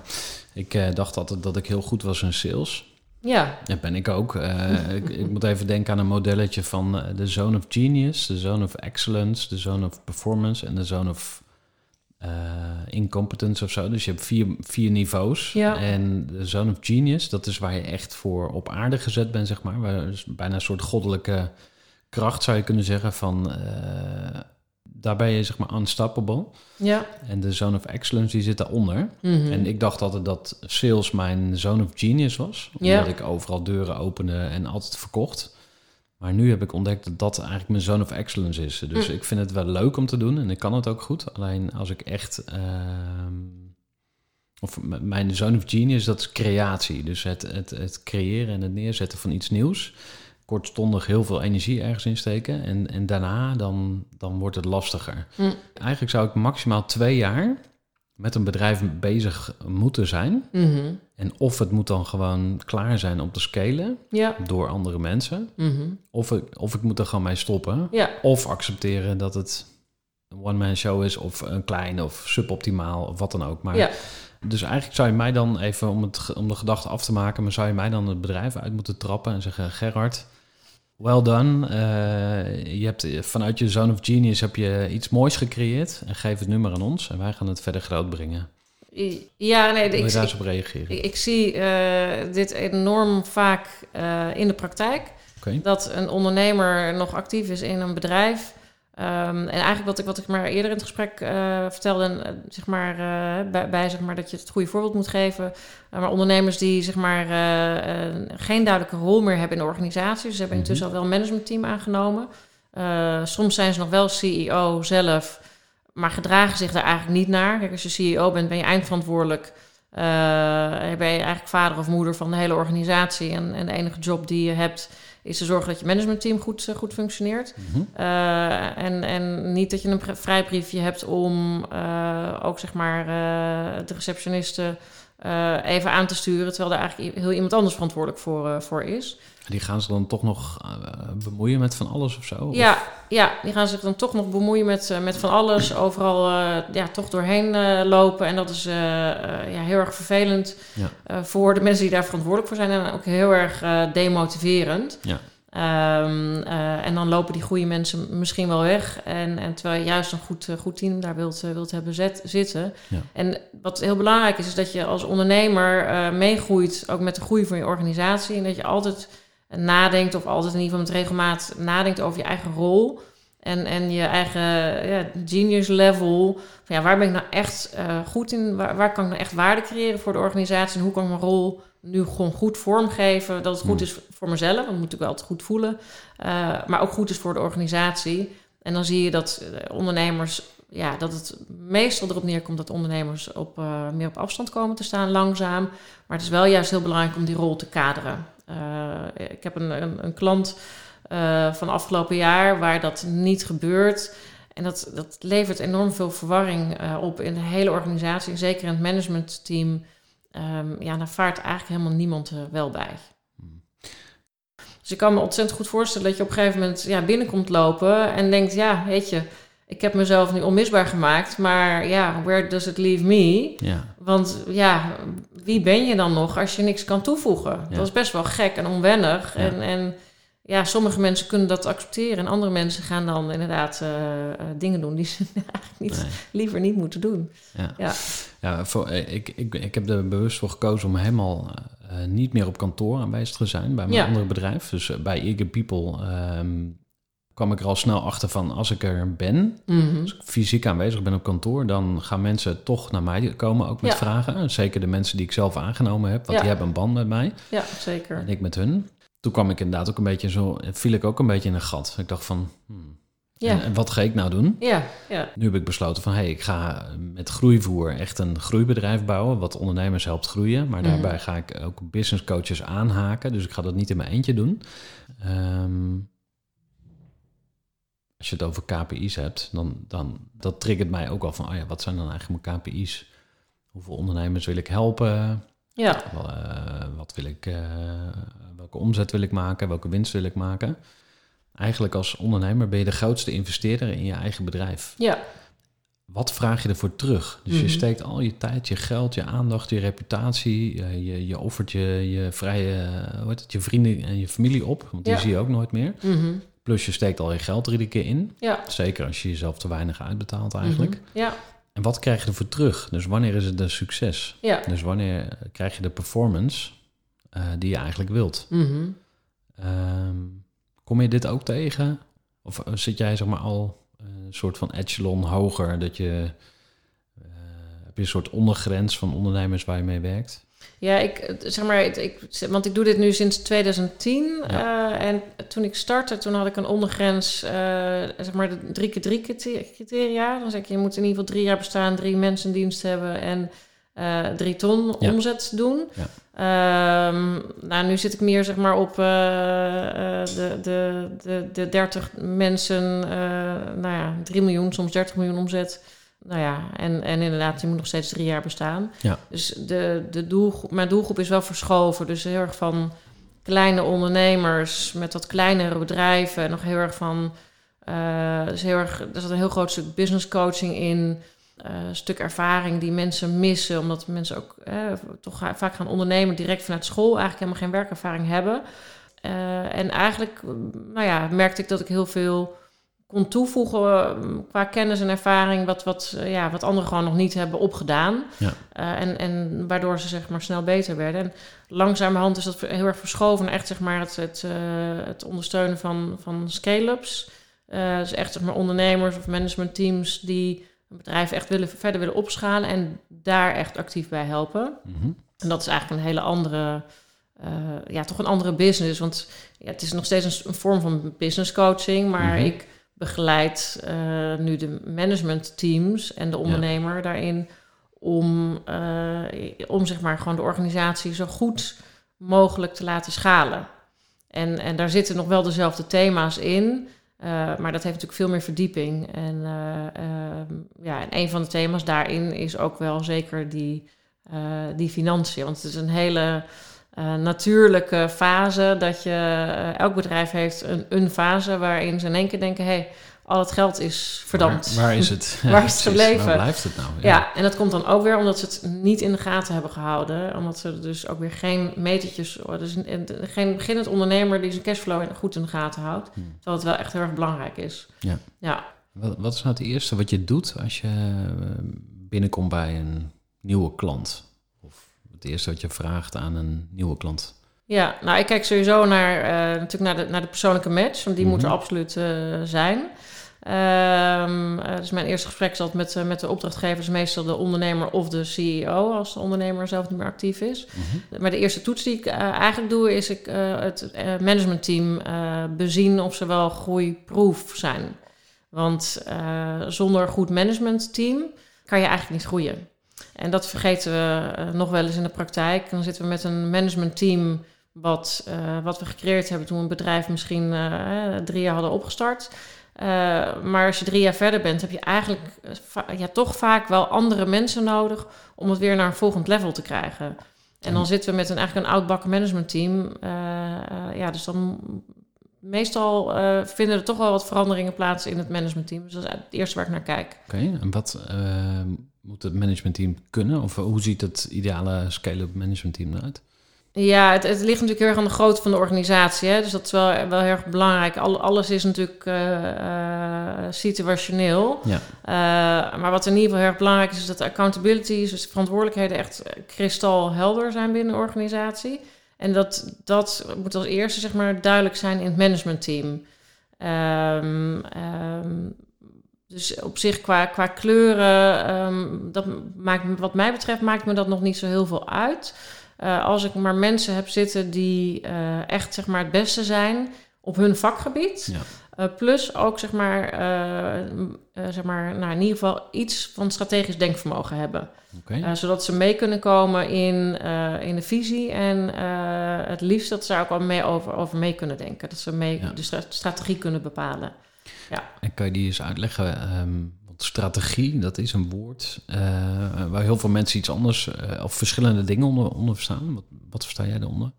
ik eh, dacht altijd dat ik heel goed was in sales. Ja, Dat ben ik ook. Eh, ik, ik moet even denken aan een modelletje van eh, de Zone of Genius, de Zone of Excellence, de Zone of Performance en de Zone of eh, Incompetence of zo. Dus je hebt vier, vier niveaus. Ja. En de Zone of Genius, dat is waar je echt voor op aarde gezet bent, zeg maar. Waar, dus bijna een soort goddelijke kracht zou je kunnen zeggen van... daar ben je zeg maar unstoppable. Ja. En de Zone of Excellence die zit daaronder. Mhm. En ik dacht altijd dat sales mijn zone of genius was. Omdat Ja. ik overal deuren opende en altijd verkocht. Maar nu heb ik ontdekt dat dat eigenlijk mijn zone of excellence is. Dus Mm. ik vind het wel leuk om te doen en ik kan het ook goed. Alleen als ik echt... ehm, of mijn zone of genius, dat is creatie. Dus het, het, het creëren en het neerzetten van iets nieuws. Kortstondig heel veel energie ergens insteken. En, en daarna dan, dan wordt het lastiger. Mm. Eigenlijk zou ik maximaal twee jaar met een bedrijf bezig moeten zijn. Mhm. En of het moet dan gewoon klaar zijn om te scalen Ja. door andere mensen. Mhm. Of ik, of ik moet er gewoon mee stoppen. Ja. Of accepteren dat het een one-man show is of een klein of suboptimaal of wat dan ook. Maar Ja. Dus eigenlijk zou je mij dan even, om, het, om de gedachte af te maken, maar zou je mij dan het bedrijf uit moeten trappen en zeggen: Gerard, well done. Eh, je hebt eh, vanuit je zone of genius heb je iets moois gecreëerd en geef het nu maar aan ons en wij gaan het verder groot brengen. Ja, nee, ik, daar ik, eens op reageren? ik, ik zie eh, dit enorm vaak in de praktijk. Dat een ondernemer nog actief is in een bedrijf. Ehm, en eigenlijk wat ik, wat ik maar eerder in het gesprek eh, vertelde, eh, zeg maar, eh, bij, bij zeg maar, dat je het goede voorbeeld moet geven. Maar ondernemers die zeg maar, geen duidelijke rol meer hebben in de organisatie. Ze hebben Mhm. intussen al wel een managementteam aangenomen. Soms zijn ze nog wel CEO zelf, maar gedragen zich daar eigenlijk niet naar. Kijk, als je CEO bent, ben je eindverantwoordelijk. Ben je eigenlijk vader of moeder van de hele organisatie. En, en de enige job die je hebt is te zorgen dat je managementteam goed, eh, goed functioneert. Mhm. Eh, en, en niet dat je een vrijbriefje hebt om eh, ook zeg maar de receptioniste eh, even aan te sturen, terwijl daar eigenlijk heel iemand anders verantwoordelijk voor, voor is. Die gaan ze dan toch nog eh, bemoeien met van alles of zo? Of- Ja, ja, die gaan zich dan toch nog bemoeien met, eh, met van alles, overal eh, ja, toch doorheen lopen. En dat is ja, heel erg vervelend Ja. voor de mensen die daar verantwoordelijk voor zijn en ook heel erg demotiverend. Ja. Ehm, eh, en dan lopen die goede mensen misschien wel weg. En, en terwijl je juist een goed, goed team daar wilt, wilt hebben zet, zitten. Ja. En wat heel belangrijk is, is dat je als ondernemer meegroeit, ook met de groei van je organisatie. En dat je altijd nadenkt, of altijd in ieder geval met regelmaat nadenkt over je eigen rol. En, en je eigen ja, genius level. Van ja, waar ben ik nou echt eh, goed in? Waar, waar kan ik nou echt waarde creëren voor de organisatie? En hoe kan ik mijn rol nu gewoon goed vormgeven? Dat het goed Hmm. is voor mezelf, want ik moet ik wel altijd goed voelen. Eh, maar ook goed is voor de organisatie. En dan zie je dat eh, ondernemers, ja, dat het meestal erop neerkomt dat ondernemers op, meer op afstand komen te staan, langzaam. Maar het is wel juist heel belangrijk om die rol te kaderen. Eh, ik heb een, een, een klant eh, van afgelopen jaar waar dat niet gebeurt. En dat, dat levert enorm veel verwarring eh, op in de hele organisatie. Zeker in het managementteam. Ehm ja, daar vaart eigenlijk helemaal niemand wel bij. Dus ik kan me ontzettend goed voorstellen dat je op een gegeven moment ja, binnenkomt lopen en denkt, ja, weet je, ik heb mezelf nu onmisbaar gemaakt, maar ja, where does it leave me? Ja. Want ja, wie ben je dan nog als je niks kan toevoegen? Ja. Dat is best wel gek en onwennig. Ja. En, en ja, sommige mensen kunnen dat accepteren en andere mensen gaan dan inderdaad eh, eh, dingen doen die ze eigenlijk niet, Nee. liever niet moeten doen. Ja, Ja. ja voor, eh, ik, ik, ik heb er bewust voor gekozen om helemaal niet meer op kantoor aanwezig te zijn bij mijn andere bedrijf. Dus bij Eager People ehm, kwam ik er al snel achter van als ik er ben, Mhm. als ik fysiek aanwezig ben op kantoor, dan gaan mensen toch naar mij komen, ook met Ja. vragen. Zeker de mensen die ik zelf aangenomen heb, want Ja. die hebben een band met mij Ja, zeker. en ik met hun. Toen kwam ik inderdaad ook een beetje zo, viel ik ook een beetje in een gat. Ik dacht van, hmm, Ja, en, en wat ga ik nou doen? ja, ja. Nu heb ik besloten van, hé, hey, ik ga met groeivoer echt een groeibedrijf bouwen, wat ondernemers helpt groeien. Maar Mhm. daarbij ga ik ook business coaches aanhaken, dus ik ga dat niet in mijn eentje doen. Ehm, als je het over KPI's hebt, dan, dan dat triggert mij ook al van, oh ja, wat zijn dan eigenlijk mijn KPI's? Hoeveel ondernemers wil ik helpen? ja. Eh, wat wil ik, eh, welke omzet wil ik maken? Welke winst wil ik maken? Eigenlijk als ondernemer ben je de grootste investeerder in je eigen bedrijf. ja. Wat vraag je ervoor terug? Dus je Mhm. steekt al je tijd, je geld, je aandacht, je reputatie. Je, je, je offert je, je vrije, eh, hoe heet het, je vrienden en je familie op. Want die Ja. zie je ook nooit meer. Mhm. Plus je steekt al je geld er keer in. Ja. Zeker als je jezelf te weinig uitbetaalt eigenlijk. Mhm. Ja, En wat krijg je ervoor terug? Dus wanneer is het een succes? ja. Dus wanneer krijg je de performance eh, die je eigenlijk wilt? Mhm. Ehm, kom je dit ook tegen? Of eh, zit jij zeg maar al, eh, een soort van echelon hoger? Dat je, heb je een soort ondergrens van ondernemers waar je mee werkt? Ja, ik, zeg maar, ik, want ik doe dit nu sinds 2010. Ja. eh, en toen ik startte, toen had ik een ondergrens, eh, zeg maar de drie keer drie crite- criteria. Dan zeg ik, je moet in ieder geval drie jaar bestaan, drie mensen in dienst hebben en eh, drie ton Ja. omzet doen. Ja. Ehm, nou, nu zit ik meer zeg maar op de, de, de, de 30 mensen, nou ja, 3 miljoen, soms 30 miljoen omzet. Nou ja, en, en inderdaad, die moet nog steeds drie jaar bestaan. Ja. Dus de, de doelgroep, mijn doelgroep is wel verschoven. Dus heel erg van kleine ondernemers met wat kleinere bedrijven. En nog heel erg van. dus heel erg, er zat een heel groot stuk business coaching in. een stuk ervaring die mensen missen, omdat mensen ook eh, toch vaak gaan ondernemen direct vanuit school, eigenlijk helemaal geen werkervaring hebben. En eigenlijk, nou ja, merkte ik dat ik heel veel kon toevoegen eh, qua kennis en ervaring, wat, wat, eh, ja, wat anderen gewoon nog niet hebben opgedaan. Ja. Eh, en, en waardoor ze zeg maar snel beter werden. En langzamerhand is dat heel erg verschoven. Echt zeg maar het, het, eh, het ondersteunen van, van scale-ups. Dus echt zeg maar ondernemers of managementteams die een bedrijf echt willen, verder willen opschalen en daar echt actief bij helpen. Mhm. En dat is eigenlijk een hele andere, ja, toch een andere business. Want ja, het is nog steeds een, een vorm van business coaching, maar Mhm. ik begeleid eh, nu de management teams en de ondernemer daarin om, eh, om zeg maar gewoon de organisatie zo goed mogelijk te laten schalen. En, en daar zitten nog wel dezelfde thema's in. eh, maar dat heeft natuurlijk veel meer verdieping. En, eh, ehm, ja, en een van de thema's daarin is ook wel zeker die, die financiën. Want het is een hele eh, natuurlijke fase dat je... eh, elk bedrijf heeft een, een fase waarin ze in één keer denken... hey, al het geld is verdampt. Waar, waar is het? Waar is het gebleven? Waar blijft het nou? Ja. en dat komt dan ook weer omdat ze het niet in de gaten hebben gehouden. Omdat ze dus ook weer geen metertjes... Dus een- een- geen beginnend ondernemer die zijn cashflow goed in de gaten houdt. Hmm. Terwijl het wel echt heel erg belangrijk is. Ja. Ja, Wat, wat is nou het eerste wat je doet als je eh, binnenkomt bij een nieuwe klant? Het eerste wat je vraagt aan een nieuwe klant? ja nou ik kijk sowieso naar, eh, natuurlijk naar, de, naar de persoonlijke match. Want die moet er Mhm. absoluut eh, zijn. Ehm, eh, dus mijn eerste gesprek is altijd met, met de opdrachtgevers. Meestal de ondernemer of de CEO als de ondernemer zelf niet meer actief is. Mhm. Maar de eerste toets die ik eigenlijk doe, is ik het managementteam bezien of ze wel groeiproef zijn. Want zonder goed managementteam kan je eigenlijk niet groeien. En dat vergeten we eh, nog wel eens in de praktijk. Dan zitten we met een managementteam wat, eh, wat we gecreëerd hebben toen we een bedrijf misschien eh, drie jaar hadden opgestart. Maar als je drie jaar verder bent, heb je eigenlijk ja, toch vaak wel andere mensen nodig om het weer naar een volgend level te krijgen. En dan zitten we met een eigenlijk een oudbakken managementteam. Ja, dus dan meestal vinden er toch wel wat veranderingen plaats in het managementteam. Dus dat is het eerste waar ik naar kijk. Oké, en wat eh, moet het managementteam kunnen? Of hoe ziet het ideale scale-up managementteam eruit? Ja, het, het ligt natuurlijk heel erg aan de grootte van de organisatie. Hè? Dus dat is wel, wel heel erg belangrijk. Al, alles is natuurlijk eh, situationeel. Ja. Eh, maar wat in ieder geval heel erg belangrijk is, is dat de accountability, dus de verantwoordelijkheden echt kristalhelder zijn binnen de organisatie. En dat, dat moet als eerste zeg maar, duidelijk zijn in het managementteam. Ehm, ehm, dus op zich qua, qua kleuren, ehm, dat maakt, wat mij betreft, maakt me dat nog niet zo heel veel uit. Eh, als ik maar mensen heb zitten die eh, echt zeg maar, het beste zijn op hun vakgebied. Ja. Eh, plus ook zeg maar, zeg maar nou, in ieder geval iets van strategisch denkvermogen hebben. Zodat ze mee kunnen komen in, in de visie. En het liefst dat ze daar ook al mee over, over mee kunnen denken. Dat ze mee Ja. de stra- strategie kunnen bepalen. En kan je die eens uitleggen? ehm, want strategie, dat is een woord eh, waar heel veel mensen iets anders eh, of verschillende dingen onder, onder verstaan. Wat, wat versta jij daaronder?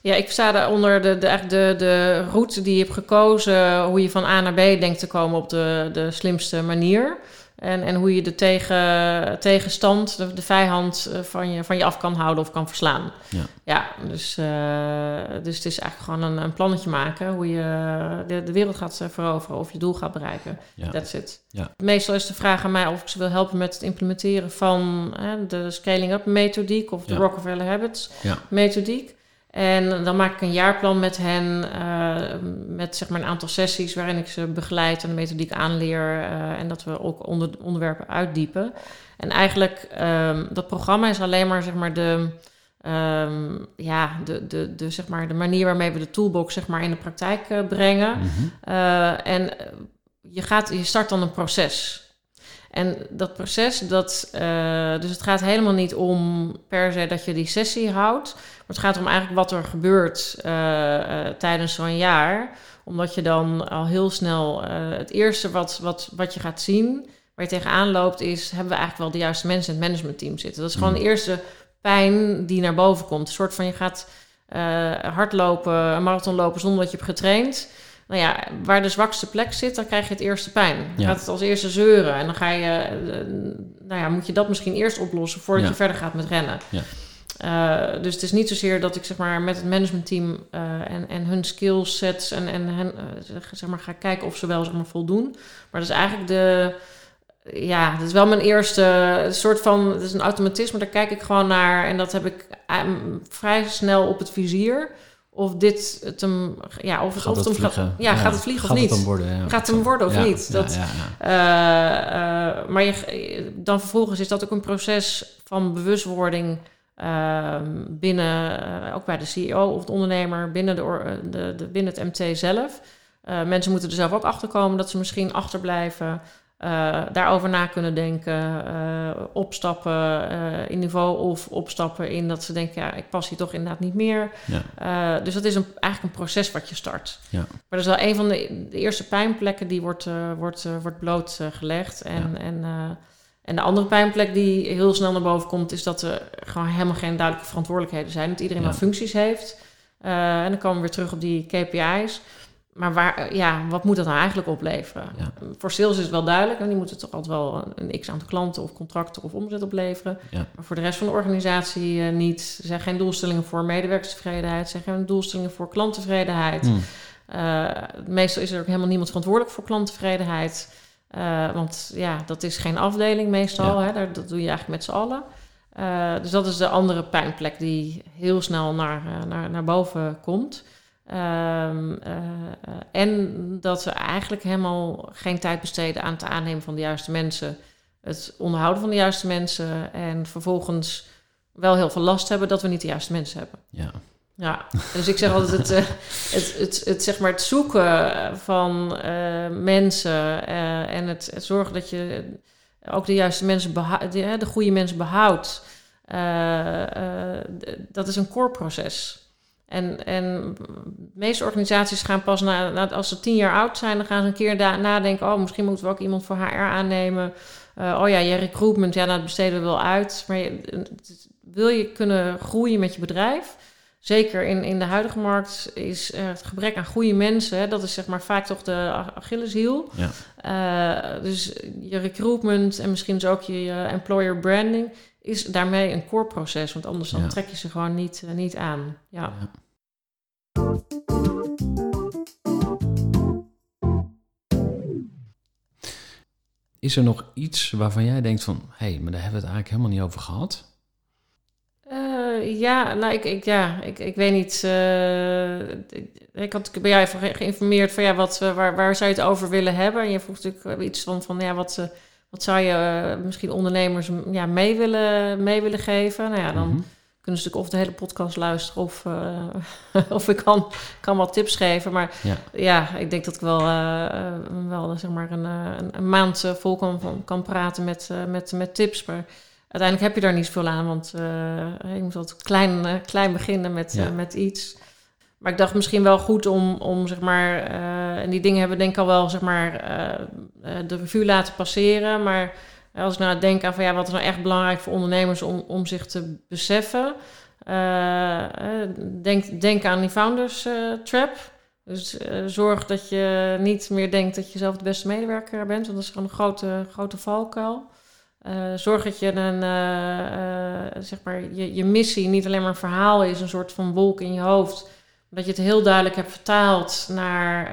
Ja, ik sta daaronder de, de, eigenlijk de, de route die je hebt gekozen, hoe je van A naar B denkt te komen op de, de slimste manier. En, en hoe je de tegen, tegenstand, de, de vijand eh, van je, van je af kan houden of kan verslaan. Ja. Ja, dus, eh, dus het is eigenlijk gewoon een, een plannetje maken hoe je de, de wereld gaat eh, veroveren of je doel gaat bereiken. Ja. That's it. Ja. Meestal is de vraag aan mij of ik ze wil helpen met het implementeren van eh, de scaling-up methodiek of de Ja. Rockefeller Habits Ja. methodiek. En dan maak ik een jaarplan met hen, uh, met zeg maar een aantal sessies waarin ik ze begeleid en de methodiek aanleer uh, en dat we ook onder, onderwerpen uitdiepen. En eigenlijk, um, dat programma is alleen maar zeg maar de, um, ja, de, de, de, zeg maar de manier waarmee we de toolbox zeg maar in de praktijk uh, brengen. Mm -hmm. en je, gaat, je start dan een proces. En dat proces, dat, dus het gaat helemaal niet om per se dat je die sessie houdt. Maar het gaat om eigenlijk wat er gebeurt uh, uh, tijdens zo'n jaar. Omdat je dan al heel snel het eerste wat, wat, wat je gaat zien, waar je tegenaan loopt, is: hebben we eigenlijk wel de juiste mensen in het managementteam zitten? Dat is gewoon de eerste pijn die naar boven komt. Een soort van je gaat hardlopen, een marathon lopen zonder dat je hebt getraind nou ja, waar de zwakste plek zit, dan krijg je het eerste pijn. Dan Ja. gaat het als eerste zeuren. En dan ga je, eh, nou ja, moet je dat misschien eerst oplossen voordat Ja. je verder gaat met rennen. Ja. Eh, dus het is niet zozeer dat ik zeg maar met het managementteam eh, en, en hun skillsets en, en hen, eh, zeg- maar, ga kijken of ze wel zeg maar, voldoen. Maar dat is eigenlijk de. Ja, dat is wel mijn eerste soort van. Het is een automatisme, daar kijk ik gewoon naar. En dat heb ik eh, vrij snel op het vizier. Of dit het hem. Ja, of het, Gaat of het hem gaat- ja, gaat het vliegen Gaat of niet? het worden? Ja. Gaat het hem worden of niet? Dat, maar je, dan vervolgens is dat ook een proces van bewustwording ehm, binnen, eh, ook bij de CEO of de ondernemer, binnen, de, eh, de, de, binnen het MT zelf. Eh, mensen moeten er zelf ook achter komen dat ze misschien achterblijven. daarover na kunnen denken, opstappen in niveau of opstappen in dat ze denken, ja, ik pas hier toch inderdaad niet meer. Ja. Dus dat is een, eigenlijk een proces wat je start. Ja. Maar dat is wel een van de, de eerste pijnplekken die wordt, wordt, wordt blootgelegd. en, Ja. en, en de andere pijnplek die heel snel naar boven komt, is dat er gewoon helemaal geen duidelijke verantwoordelijkheden zijn. Dat iedereen Ja. wel functies heeft. Eh, en dan komen we weer terug op die KPI's. Maar waar, eh, ja, wat moet dat nou eigenlijk opleveren? Ja. Voor sales is het wel duidelijk. En die moeten toch altijd wel een x-aantal klanten of contracten of omzet opleveren. Ja. Maar voor de rest van de organisatie eh, niet. Er zijn geen doelstellingen voor medewerkerstevredenheid. Er zijn geen doelstellingen voor klanttevredenheid. Hm. Uh, meestal is er ook helemaal niemand verantwoordelijk voor klanttevredenheid. Uh, want ja, dat is geen afdeling meestal. Ja. Hè? Daar, dat doe je eigenlijk met z'n allen. Uh, dus dat is de andere pijnplek die heel snel naar, uh, naar, naar boven komt. Um, en dat we eigenlijk helemaal geen tijd besteden aan het aannemen van de juiste mensen. Het onderhouden van de juiste mensen. En vervolgens wel heel veel last hebben dat we niet de juiste mensen hebben. Ja. Ja, dus ik zeg altijd het, uh, het, het, het, zeg maar het zoeken van uh, mensen uh, en het, zorgen dat je ook de juiste mensen, de, de goede mensen behoudt. dat is een core proces. En, en de meeste organisaties gaan pas na, na, als ze tien jaar oud zijn, dan gaan ze een keer nadenken: oh, misschien moeten we ook iemand voor HR aannemen. oh ja, je recruitment, ja, nou, dat besteden we wel uit. Maar wil je kunnen groeien met je bedrijf? Zeker in, in de huidige markt is uh, het gebrek aan goede mensen, hè, dat is zeg maar vaak toch de Achilleshiel. Ja. Uh, dus je recruitment en misschien dus ook je employer branding is daarmee een core proces, want anders dan Ja. trek je ze gewoon niet, uh, niet aan. Ja. Ja. Is er nog iets waarvan jij denkt van... hé, hey, maar daar hebben we het eigenlijk helemaal niet over gehad? Ja, nou, ik, ik, ja, ik, ik weet niet. Uh, ik had bij jou even ge geïnformeerd van ja, wat, uh, waar, waar zou je het over willen hebben? En je vroeg natuurlijk iets van, van ja, wat, wat zou je misschien ondernemers ja, mee, willen, mee willen geven? Nou ja, dan Mhm. kunnen ze natuurlijk of de hele podcast luisteren of, of ik kan, kan wat tips geven. Maar Ja. ja, ik denk dat ik wel, wel zeg maar een, een, een maand vol kan, kan praten met, met, met tips. Maar uiteindelijk heb je daar niet zoveel aan, want uh, je moet altijd klein, uh, klein beginnen met, Ja. uh, met iets. Maar ik dacht misschien wel goed om, om zeg maar, eh, en die dingen hebben denk ik al wel, zeg maar, de revue laten passeren. Maar als ik nou denk aan van ja, wat is nou echt belangrijk voor ondernemers om, om zich te beseffen. eh, denk, denk aan die founders trap. Dus zorg dat je niet meer denkt dat je zelf de beste medewerker bent, want dat is gewoon een grote, grote valkuil. Uh, zorg dat je een, uh, uh, zeg maar, je, je missie niet alleen maar een verhaal is, een soort van wolk in je hoofd. Dat je het heel duidelijk hebt vertaald naar,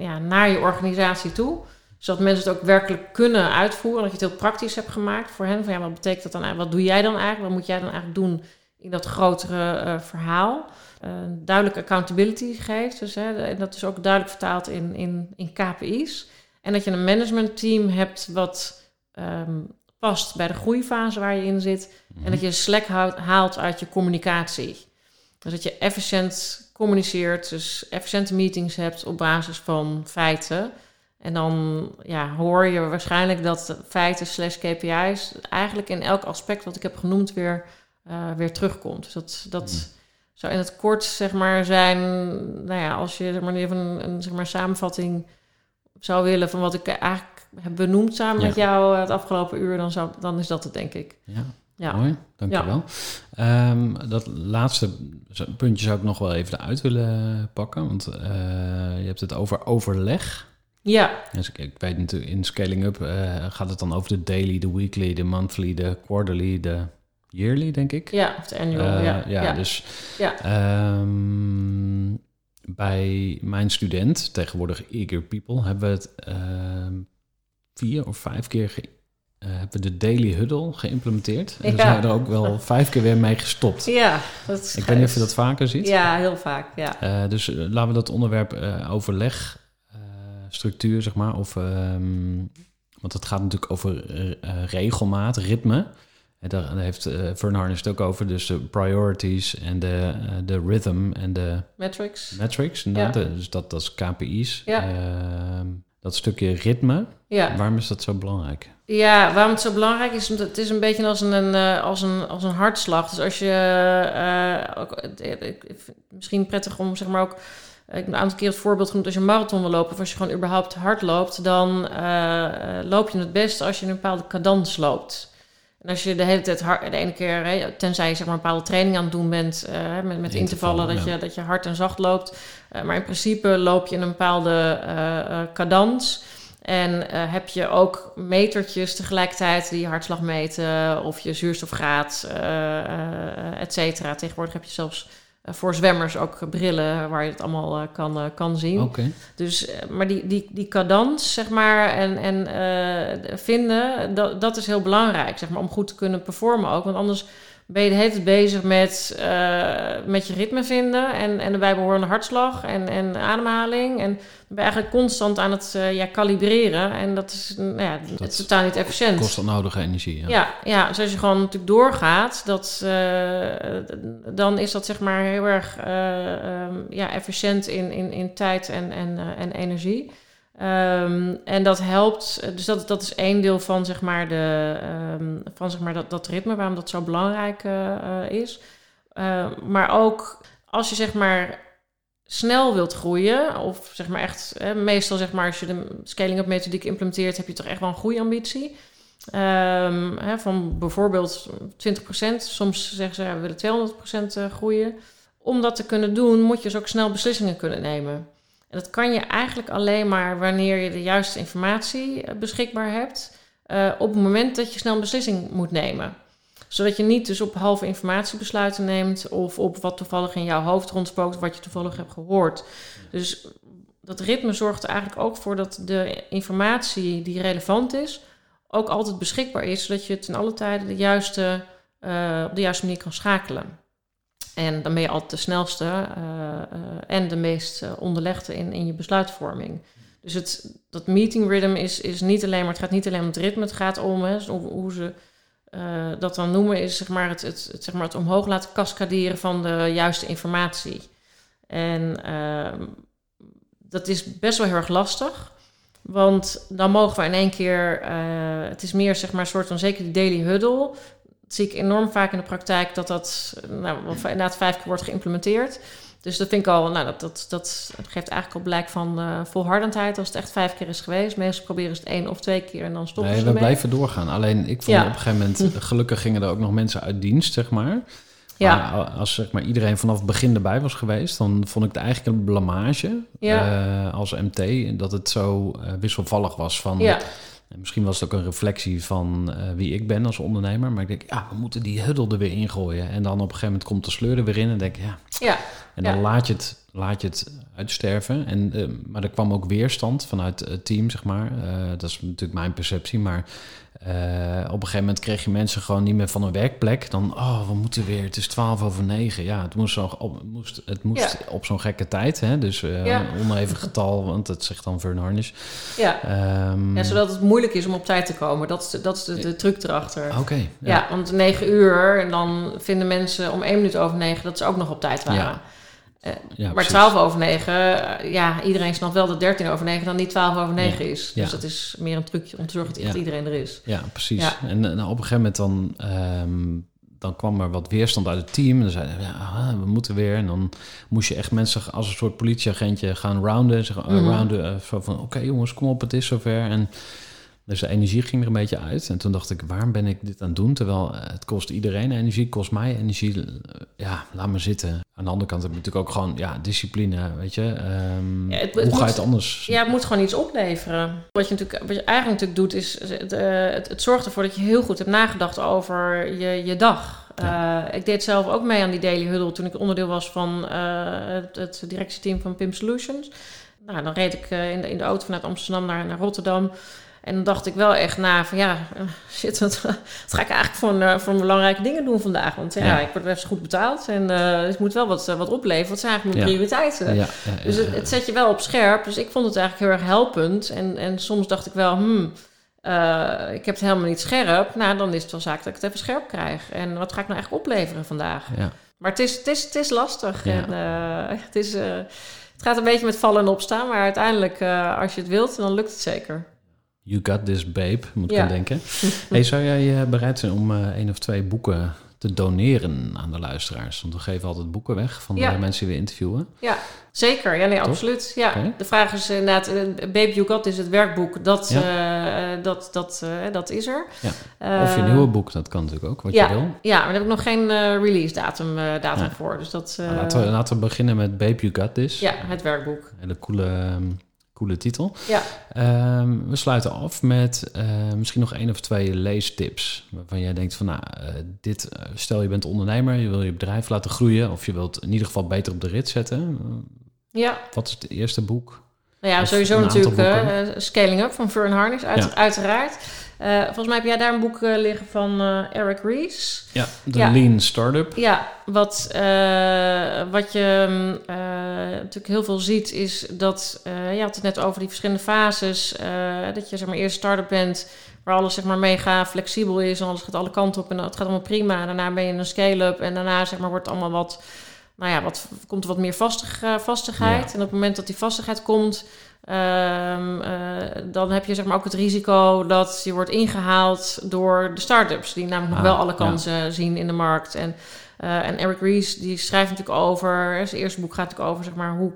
ja, naar je organisatie toe. Zodat mensen het ook werkelijk kunnen uitvoeren. Dat je het heel praktisch hebt gemaakt voor hen. Van ja, wat betekent dat dan eigenlijk? Wat doe jij dan eigenlijk? Wat moet jij dan eigenlijk doen in dat grotere eh, verhaal. Uh, duidelijk accountability geeft. Dus, hè, en dat is ook duidelijk vertaald in, in, in KPI's. En dat je een managementteam hebt wat ehm, past bij de groeifase waar je in zit. En dat je slack haalt uit je communicatie. Dus dat je efficiënt communiceert, dus efficiënte meetings hebt op basis van feiten. En dan ja, hoor je waarschijnlijk dat feiten slash KPI's eigenlijk in elk aspect wat ik heb genoemd weer, uh, weer terugkomt. Dus dat, dat hmm. zou in het kort zeg maar zijn, nou ja, als je zeg maar, even een, een zeg maar, samenvatting zou willen van wat ik eigenlijk benoemd samen met jou het afgelopen uur, dan, zou, dan is dat het denk ik. Ja. Ja. Mooi, dankjewel. Ja. Um, dat laatste puntje zou ik nog wel even eruit willen pakken. Want uh, je hebt het over overleg. Ja. Dus ik, ik weet natuurlijk, in Scaling Up uh, gaat het dan over de daily, de weekly, de monthly, de quarterly, de yearly, denk ik. Ja, of de annual, uh, ja. ja. dus ja. Um, bij mijn student, tegenwoordig Eager People, hebben we het ehm, vier of vijf keer uh, hebben we de Daily Huddle geïmplementeerd. En ja. zijn er ook wel vijf keer weer mee gestopt. Ja, dat is Ik weet niet of je dat vaker ziet. Ja, heel vaak, ja. Uh, dus uh, laten we dat onderwerp overleg, structuur, zeg maar, of... Um, want het gaat natuurlijk over regelmaat, ritme. En daar, daar heeft Vern Harnish het ook over. Dus de priorities en de, de rhythm en de... Metrics. Metrics, ja. Dus dat, dat is KPI's. Ja. Dat stukje ritme, ja. waarom is dat zo belangrijk? Ja, waarom het zo belangrijk is, omdat het is een beetje als een, eh, als een, als een hartslag. Dus als je, uh, ook, misschien prettig om zeg maar ook, ik heb een aantal keer het voorbeeld genoemd, als je een marathon wil lopen of als je gewoon überhaupt hard loopt, dan uh, loop je het beste als je een bepaalde cadans loopt. En als je de hele tijd hard, de ene keer, tenzij je zeg maar een bepaalde training aan het doen bent uh, met, met intervallen, dat, je, dat je hard en zacht loopt. Uh, maar in principe loop je in een bepaalde uh, cadans. En heb je ook metertjes tegelijkertijd die je hartslag meten of je zuurstofgraad, et cetera. Tegenwoordig heb je zelfs eh, voor zwemmers ook brillen waar je het allemaal uh, kan, uh, kan zien. Okay. Dus, maar die, die, die cadans, zeg maar, en, en vinden, dat, dat is heel belangrijk, zeg maar, om goed te kunnen performen ook. Want anders ben je de hele tijd bezig met, uh, met je ritme vinden en, en de bijbehorende hartslag en, en ademhaling. En dan ben je eigenlijk constant aan het uh, ja, kalibreren. En dat is, nou ja, dat is totaal niet efficiënt. kost nodige energie. Ja, ja, ja dus als je gewoon natuurlijk doorgaat, dat, uh, dan is dat zeg maar heel erg um, ja, efficiënt in, in, in tijd en, en, en energie. Um, en dat helpt, dus dat, dat is één deel van, zeg maar, de, um, van zeg maar, dat, dat ritme, waarom dat zo belangrijk uh, is. Uh, maar ook als je zeg maar snel wilt groeien, of zeg maar echt, eh, meestal zeg maar als je de scaling-up methodiek implementeert, heb je toch echt wel een groeiambitie. Hè, van bijvoorbeeld 20%, soms zeggen ze we willen 200% groeien. Om dat te kunnen doen, moet je dus ook snel beslissingen kunnen nemen. En dat kan je eigenlijk alleen maar wanneer je de juiste informatie eh, beschikbaar hebt. Uh, op het moment dat je snel een beslissing moet nemen. Zodat je niet dus op halve informatie besluiten neemt. Of op wat toevallig in jouw hoofd rondspookt. Wat je toevallig hebt gehoord. Dus dat ritme zorgt er eigenlijk ook voor dat de informatie die relevant is. Ook altijd beschikbaar is. Zodat je in alle tijden de juiste, uh, op de juiste manier kan schakelen. En dan ben je altijd de snelste uh, uh, en de meest uh, onderlegde in, in je besluitvorming. Dus het, dat meeting rhythm is, is niet alleen maar, het gaat niet alleen om het ritme, het gaat om hoe ze dat dan noemen, is zeg maar het, het, zeg maar het omhoog laten cascaderen van de juiste informatie. En ehm, dat is best wel heel erg lastig. Want dan mogen we in één keer, het is meer zeg maar een soort van, zeker die daily huddle, zie ik enorm vaak in de praktijk dat dat nou, inderdaad vijf keer wordt geïmplementeerd. Dus dat vind ik al, nou, dat, dat, dat geeft eigenlijk al blijk van uh, volhardendheid als het echt vijf keer is geweest. Meestal proberen ze het één of twee keer en dan stoppen nee, ze we blijven doorgaan. Alleen ik vond op een gegeven moment, gelukkig gingen er ook nog mensen uit dienst, zeg maar. Ja. Maar als zeg maar, iedereen vanaf het begin erbij was geweest, dan vond ik het eigenlijk een blamage ja. uh, als MT. Dat het zo uh, wisselvallig was van... Ja. En misschien was het ook een reflectie van uh, wie ik ben als ondernemer. Maar ik denk, ja, we moeten die huddle er weer ingooien. En dan op een gegeven moment komt de sleur er weer in. En denk ik, ja. ja. En dan ja. laat je het laat je het uitsterven. En, eh, maar er kwam ook weerstand vanuit het team, zeg maar. Eh, dat is natuurlijk mijn perceptie. Maar eh, op een gegeven moment kreeg je mensen gewoon niet meer van een werkplek. Dan, oh, we moeten weer, het is twaalf over negen. Ja, het moest, zo, op, moest, het moest op zo'n gekke tijd. Hè? Dus eh Ja. een oneven getal, want dat zegt dan Vern Harnish. Ja. Ehm, ja, zodat het moeilijk is om op tijd te komen. Dat is de, dat is de, de truc erachter. Oké, ja. ja. want negen uur, en dan vinden mensen om één minuut over negen dat ze ook nog op tijd waren. Ja, maar precies. 12 over 9, eh, ja, iedereen snapt wel dat 13 over 9 dan niet 12 over 9 is. Dus Ja. dat is meer een trucje om te zorgen dat echt iedereen er is. Ja, precies. En eh, nou, op een gegeven moment dan, ehm, dan kwam er wat weerstand uit het team. En dan zeiden we, ja, ah, we moeten weer. En dan moest je echt mensen als een soort politieagentje gaan rounden. Zeggen, eh, Mhm. rounden eh, zo van, oké jongens, kom op, het is zover. En dus de energie ging er een beetje uit. En toen dacht ik, waarom ben ik dit aan het doen? Terwijl eh, het kost iedereen energie, kost mij energie. Eh, Ja, laat maar zitten. Aan de andere kant heb je natuurlijk ook gewoon, ja, discipline, weet je. Ehm, Ja, het- het hoe ga je het anders? Ja, het moet gewoon iets opleveren. Wat je, natuurlijk, wat je eigenlijk natuurlijk doet, is het, eh, het, het zorgt ervoor dat je heel goed hebt nagedacht over je, je dag. Ik deed zelf ook mee aan die Daily Huddle toen ik onderdeel was van het, het directieteam van PIM Solutions. Nou, dan reed ik in, de, in de auto vanuit Amsterdam naar, naar Rotterdam. En dan dacht ik wel echt na van ja, eh, shit, wat, wat ga ik eigenlijk voor, een, voor belangrijke dingen doen vandaag? Want ja, Ja. ik word best goed betaald en eh, dus ik moet wel wat, eh, wat opleveren. Wat zijn eigenlijk mijn Ja. prioriteiten? ja, Dus het, het zet je wel op scherp. Dus ik vond het eigenlijk heel erg helpend. En, en soms dacht ik wel, hmm, eh, ik heb het helemaal niet scherp. Nou, dan is het wel zaak dat ik het even scherp krijg. En wat ga ik nou echt opleveren vandaag? Maar het is, het is, het is lastig. En, eh, het, is, eh, het gaat een beetje met vallen en opstaan. Maar uiteindelijk, eh, als je het wilt, dan lukt het zeker. You got this, babe, moet ik Ja. aan denken. hey, zou jij eh, bereid zijn om eh één of twee boeken te doneren aan de luisteraars? Want we geven altijd boeken weg van Ja. de mensen die we interviewen. Ja, zeker. Ja, nee, absoluut. Ja. De vraag is inderdaad, eh, Baby You Got is het werkboek. Dat, Ja. dat, dat, dat is er. Ja. Of je nieuwe boek, dat kan natuurlijk ook, wat ja. je wil. Ja, maar daar heb ik nog geen release datum, datum voor. Dus dat, Nou, laten, we, laten we beginnen met Babe You Got This. ja, het werkboek. Hele coole, ehm, coole titel. Ja. Ehm, we sluiten af met eh, misschien nog één of twee leestips. Waarvan jij denkt van, nou, eh, dit, eh, stel je bent ondernemer, je wil je bedrijf laten groeien. Of je wilt in ieder geval beter op de rit zetten. Ja, wat is het eerste boek? nou ja, Of sowieso natuurlijk Scaling Up van Fern Harnish, uit, Ja. uiteraard. Eh, volgens mij heb jij daar een boek eh, liggen van eh, Eric Ries. Ja, de Ja. Lean Startup. Ja, wat, wat je mm, natuurlijk heel veel ziet is dat... je had het net over die verschillende fases. dat je zeg maar eerst start-up bent waar alles zeg maar mega flexibel is. En alles gaat alle kanten op en het gaat allemaal prima. Daarna ben je een scale-up en daarna zeg maar wordt het allemaal wat... Nou ja, wat, komt er wat meer vastig, eh, vastigheid. Ja. En op het moment dat die vastigheid komt... ehm, eh, dan heb je zeg maar ook het risico dat je wordt ingehaald door de start-ups. Die namelijk nog Ah, wel alle ja. kansen zien in de markt. En eh, en Eric Ries die schrijft natuurlijk over, zijn eerste boek gaat natuurlijk over zeg maar, hoe,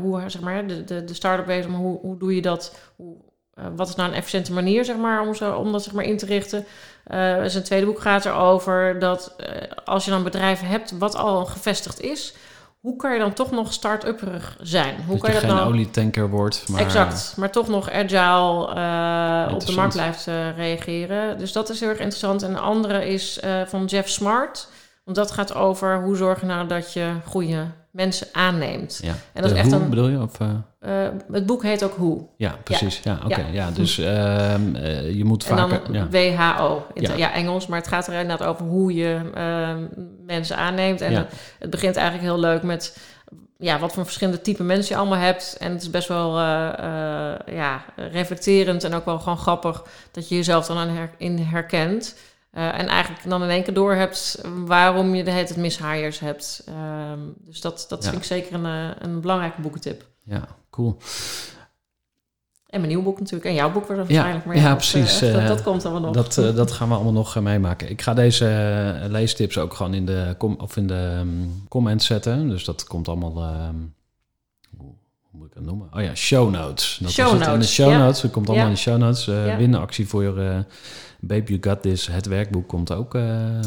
hoe zeg maar, de, de, de start-up wezen, maar hoe, hoe doe je dat? Hoe, wat is nou een efficiënte manier zeg maar, om, zo, om dat zeg maar, in te richten? Eh, zijn tweede boek gaat erover dat eh, als je dan een bedrijf hebt wat al gevestigd is, hoe kan je dan toch nog start-upperig zijn? Hoe dat kan je je dat geen nou... olietanker wordt. Maar, Exact, maar toch nog agile eh, op de markt blijft reageren. Dus dat is heel erg interessant. En de andere is van Jeff Smart. Want dat gaat over hoe zorg je nou dat je goede mensen aanneemt. Ja. En dat De is echt hoe, een- bedoel je? Of, eh, Eh, het boek heet ook Hoe. ja, precies. Ja, oké. Ja. Ja. dus ehm, eh, je moet En dan. Ja. WHO. In het- Ja. Engels. Maar het gaat er inderdaad over hoe je ehm, mensen aanneemt. En het, begint eigenlijk heel leuk met... Ja, wat voor verschillende type mensen je allemaal hebt. En het is best wel ja, reflecterend en ook wel gewoon grappig... dat je jezelf dan aan her- in herkent. Eh, en eigenlijk dan in één keer door hebt waarom je de hele tijd mishires hebt. Ehm, dus dat, dat Ja. vind ik zeker een, eh, een belangrijke boekentip. ja, cool. En mijn nieuw boek natuurlijk. En jouw boek wordt Ja, waarschijnlijk. Maar ja, dat, precies, eh, dat, eh, dat komt allemaal nog. Dat, dat gaan we allemaal nog meemaken. Ik ga deze leestips ook gewoon in de, com of in de ehm, comments zetten. Dus dat komt allemaal... ehm, moet ik dat noemen? Oh ja, show notes. Dat Show het. In de notes, show ja. notes. Dat komt allemaal Ja. in de show notes. Eh Ja. Winactie voor eh Babe You Got This. Het werkboek komt ook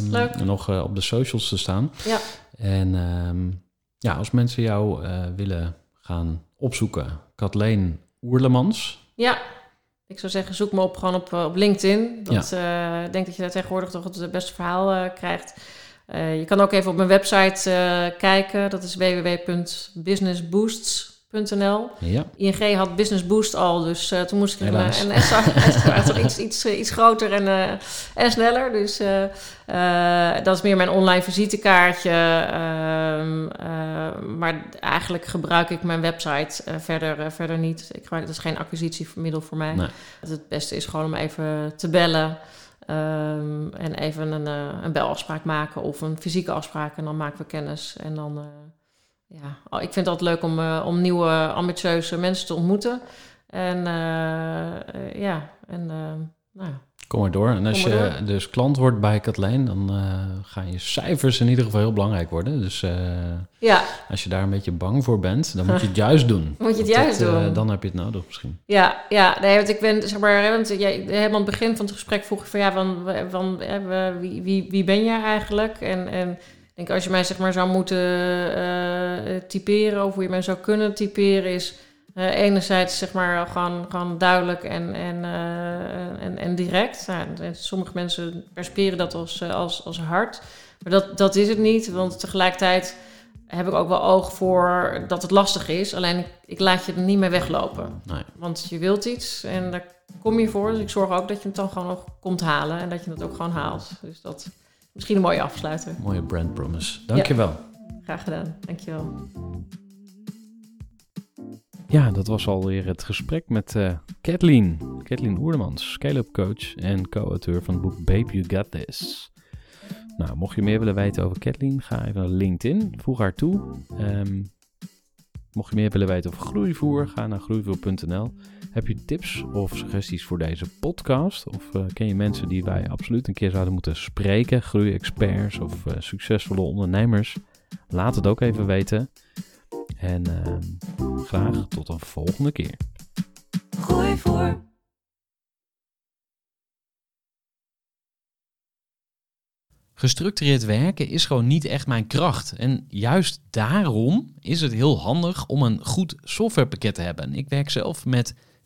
Leuk. nog eh, op de socials te staan. Ja. En ehm, ja, als mensen jou eh, willen gaan opzoeken. Kathleen Oerlemans. Ja, ik zou zeggen, zoek me op gewoon op, eh, op LinkedIn. Dat, eh, ik denk dat je daar tegenwoordig toch het beste verhaal eh, krijgt. Eh, je kan ook even op mijn website eh, kijken. Dat is Ja. ING had Business Boost al, dus eh, toen moest ik Helaas. een extra, extra iets, iets, eh, iets groter en, eh, en sneller. Dus eh, eh, dat is meer mijn online visitekaartje. ehm, eh, maar eigenlijk gebruik ik mijn website eh, verder, eh, verder niet. Ik gebruik, dat is geen acquisitiemiddel voor mij. Nee. Het beste is gewoon om even te bellen. ehm, en even een, eh, een belafspraak maken of een fysieke afspraak. En dan maken we kennis. En dan, eh, ja, oh, ik vind het altijd leuk om, eh, om nieuwe ambitieuze mensen te ontmoeten. En eh, eh, ja, en eh, nou ja. Kom maar door. En als je dus klant wordt bij Kathleen, dan eh, gaan je cijfers in ieder geval heel belangrijk worden. Dus eh, ja, als je daar een beetje bang voor bent, dan moet je het juist doen. Moet je het juist dat, eh, doen. dan heb je het nodig misschien. Ja, ja, nee, want ik ben, zeg maar, want jij, helemaal aan het begin van het gesprek vroeg je van, ja, van, van eh, wie, wie, wie ben jij eigenlijk? En, en ik denk, als je mij, zeg maar, zou moeten eh, typeren, of hoe je mij zou kunnen typeren, is eh, enerzijds, zeg maar, gewoon, gewoon duidelijk en, en, eh, en, en direct. Nou, sommige mensen persperen dat als, als, als hard, maar dat, dat is het niet, want tegelijkertijd heb ik ook wel oog voor dat het lastig is. Alleen ik, ik laat je er niet mee weglopen. Nee. Want je wilt iets en daar kom je voor. Dus ik zorg ook dat je het dan gewoon nog komt halen. En dat je het ook gewoon haalt. Dus dat misschien een mooie afsluiter. Mooie brand promise. Dankjewel. Graag gedaan. Dankjewel. Ja, dat was alweer het gesprek met eh Kathleen. Kathleen Oerlemans, scale-up coach en co-auteur van het boek Babe You Got This. Nou, mocht je meer willen weten over Kathleen, ga even naar LinkedIn. Voeg haar toe. Ehm, mocht je meer willen weten over groeivoer, ga naar groeivoer.nl. Heb je tips of suggesties voor deze podcast? Of eh, ken je mensen die wij absoluut een keer zouden moeten spreken? Groei-experts of eh, succesvolle ondernemers? Laat het ook even weten. En ehm, graag tot een volgende keer. Gooi voor. Gestructureerd werken is gewoon niet echt mijn kracht. En juist daarom is het heel handig om een goed softwarepakket te hebben. Ik werk zelf met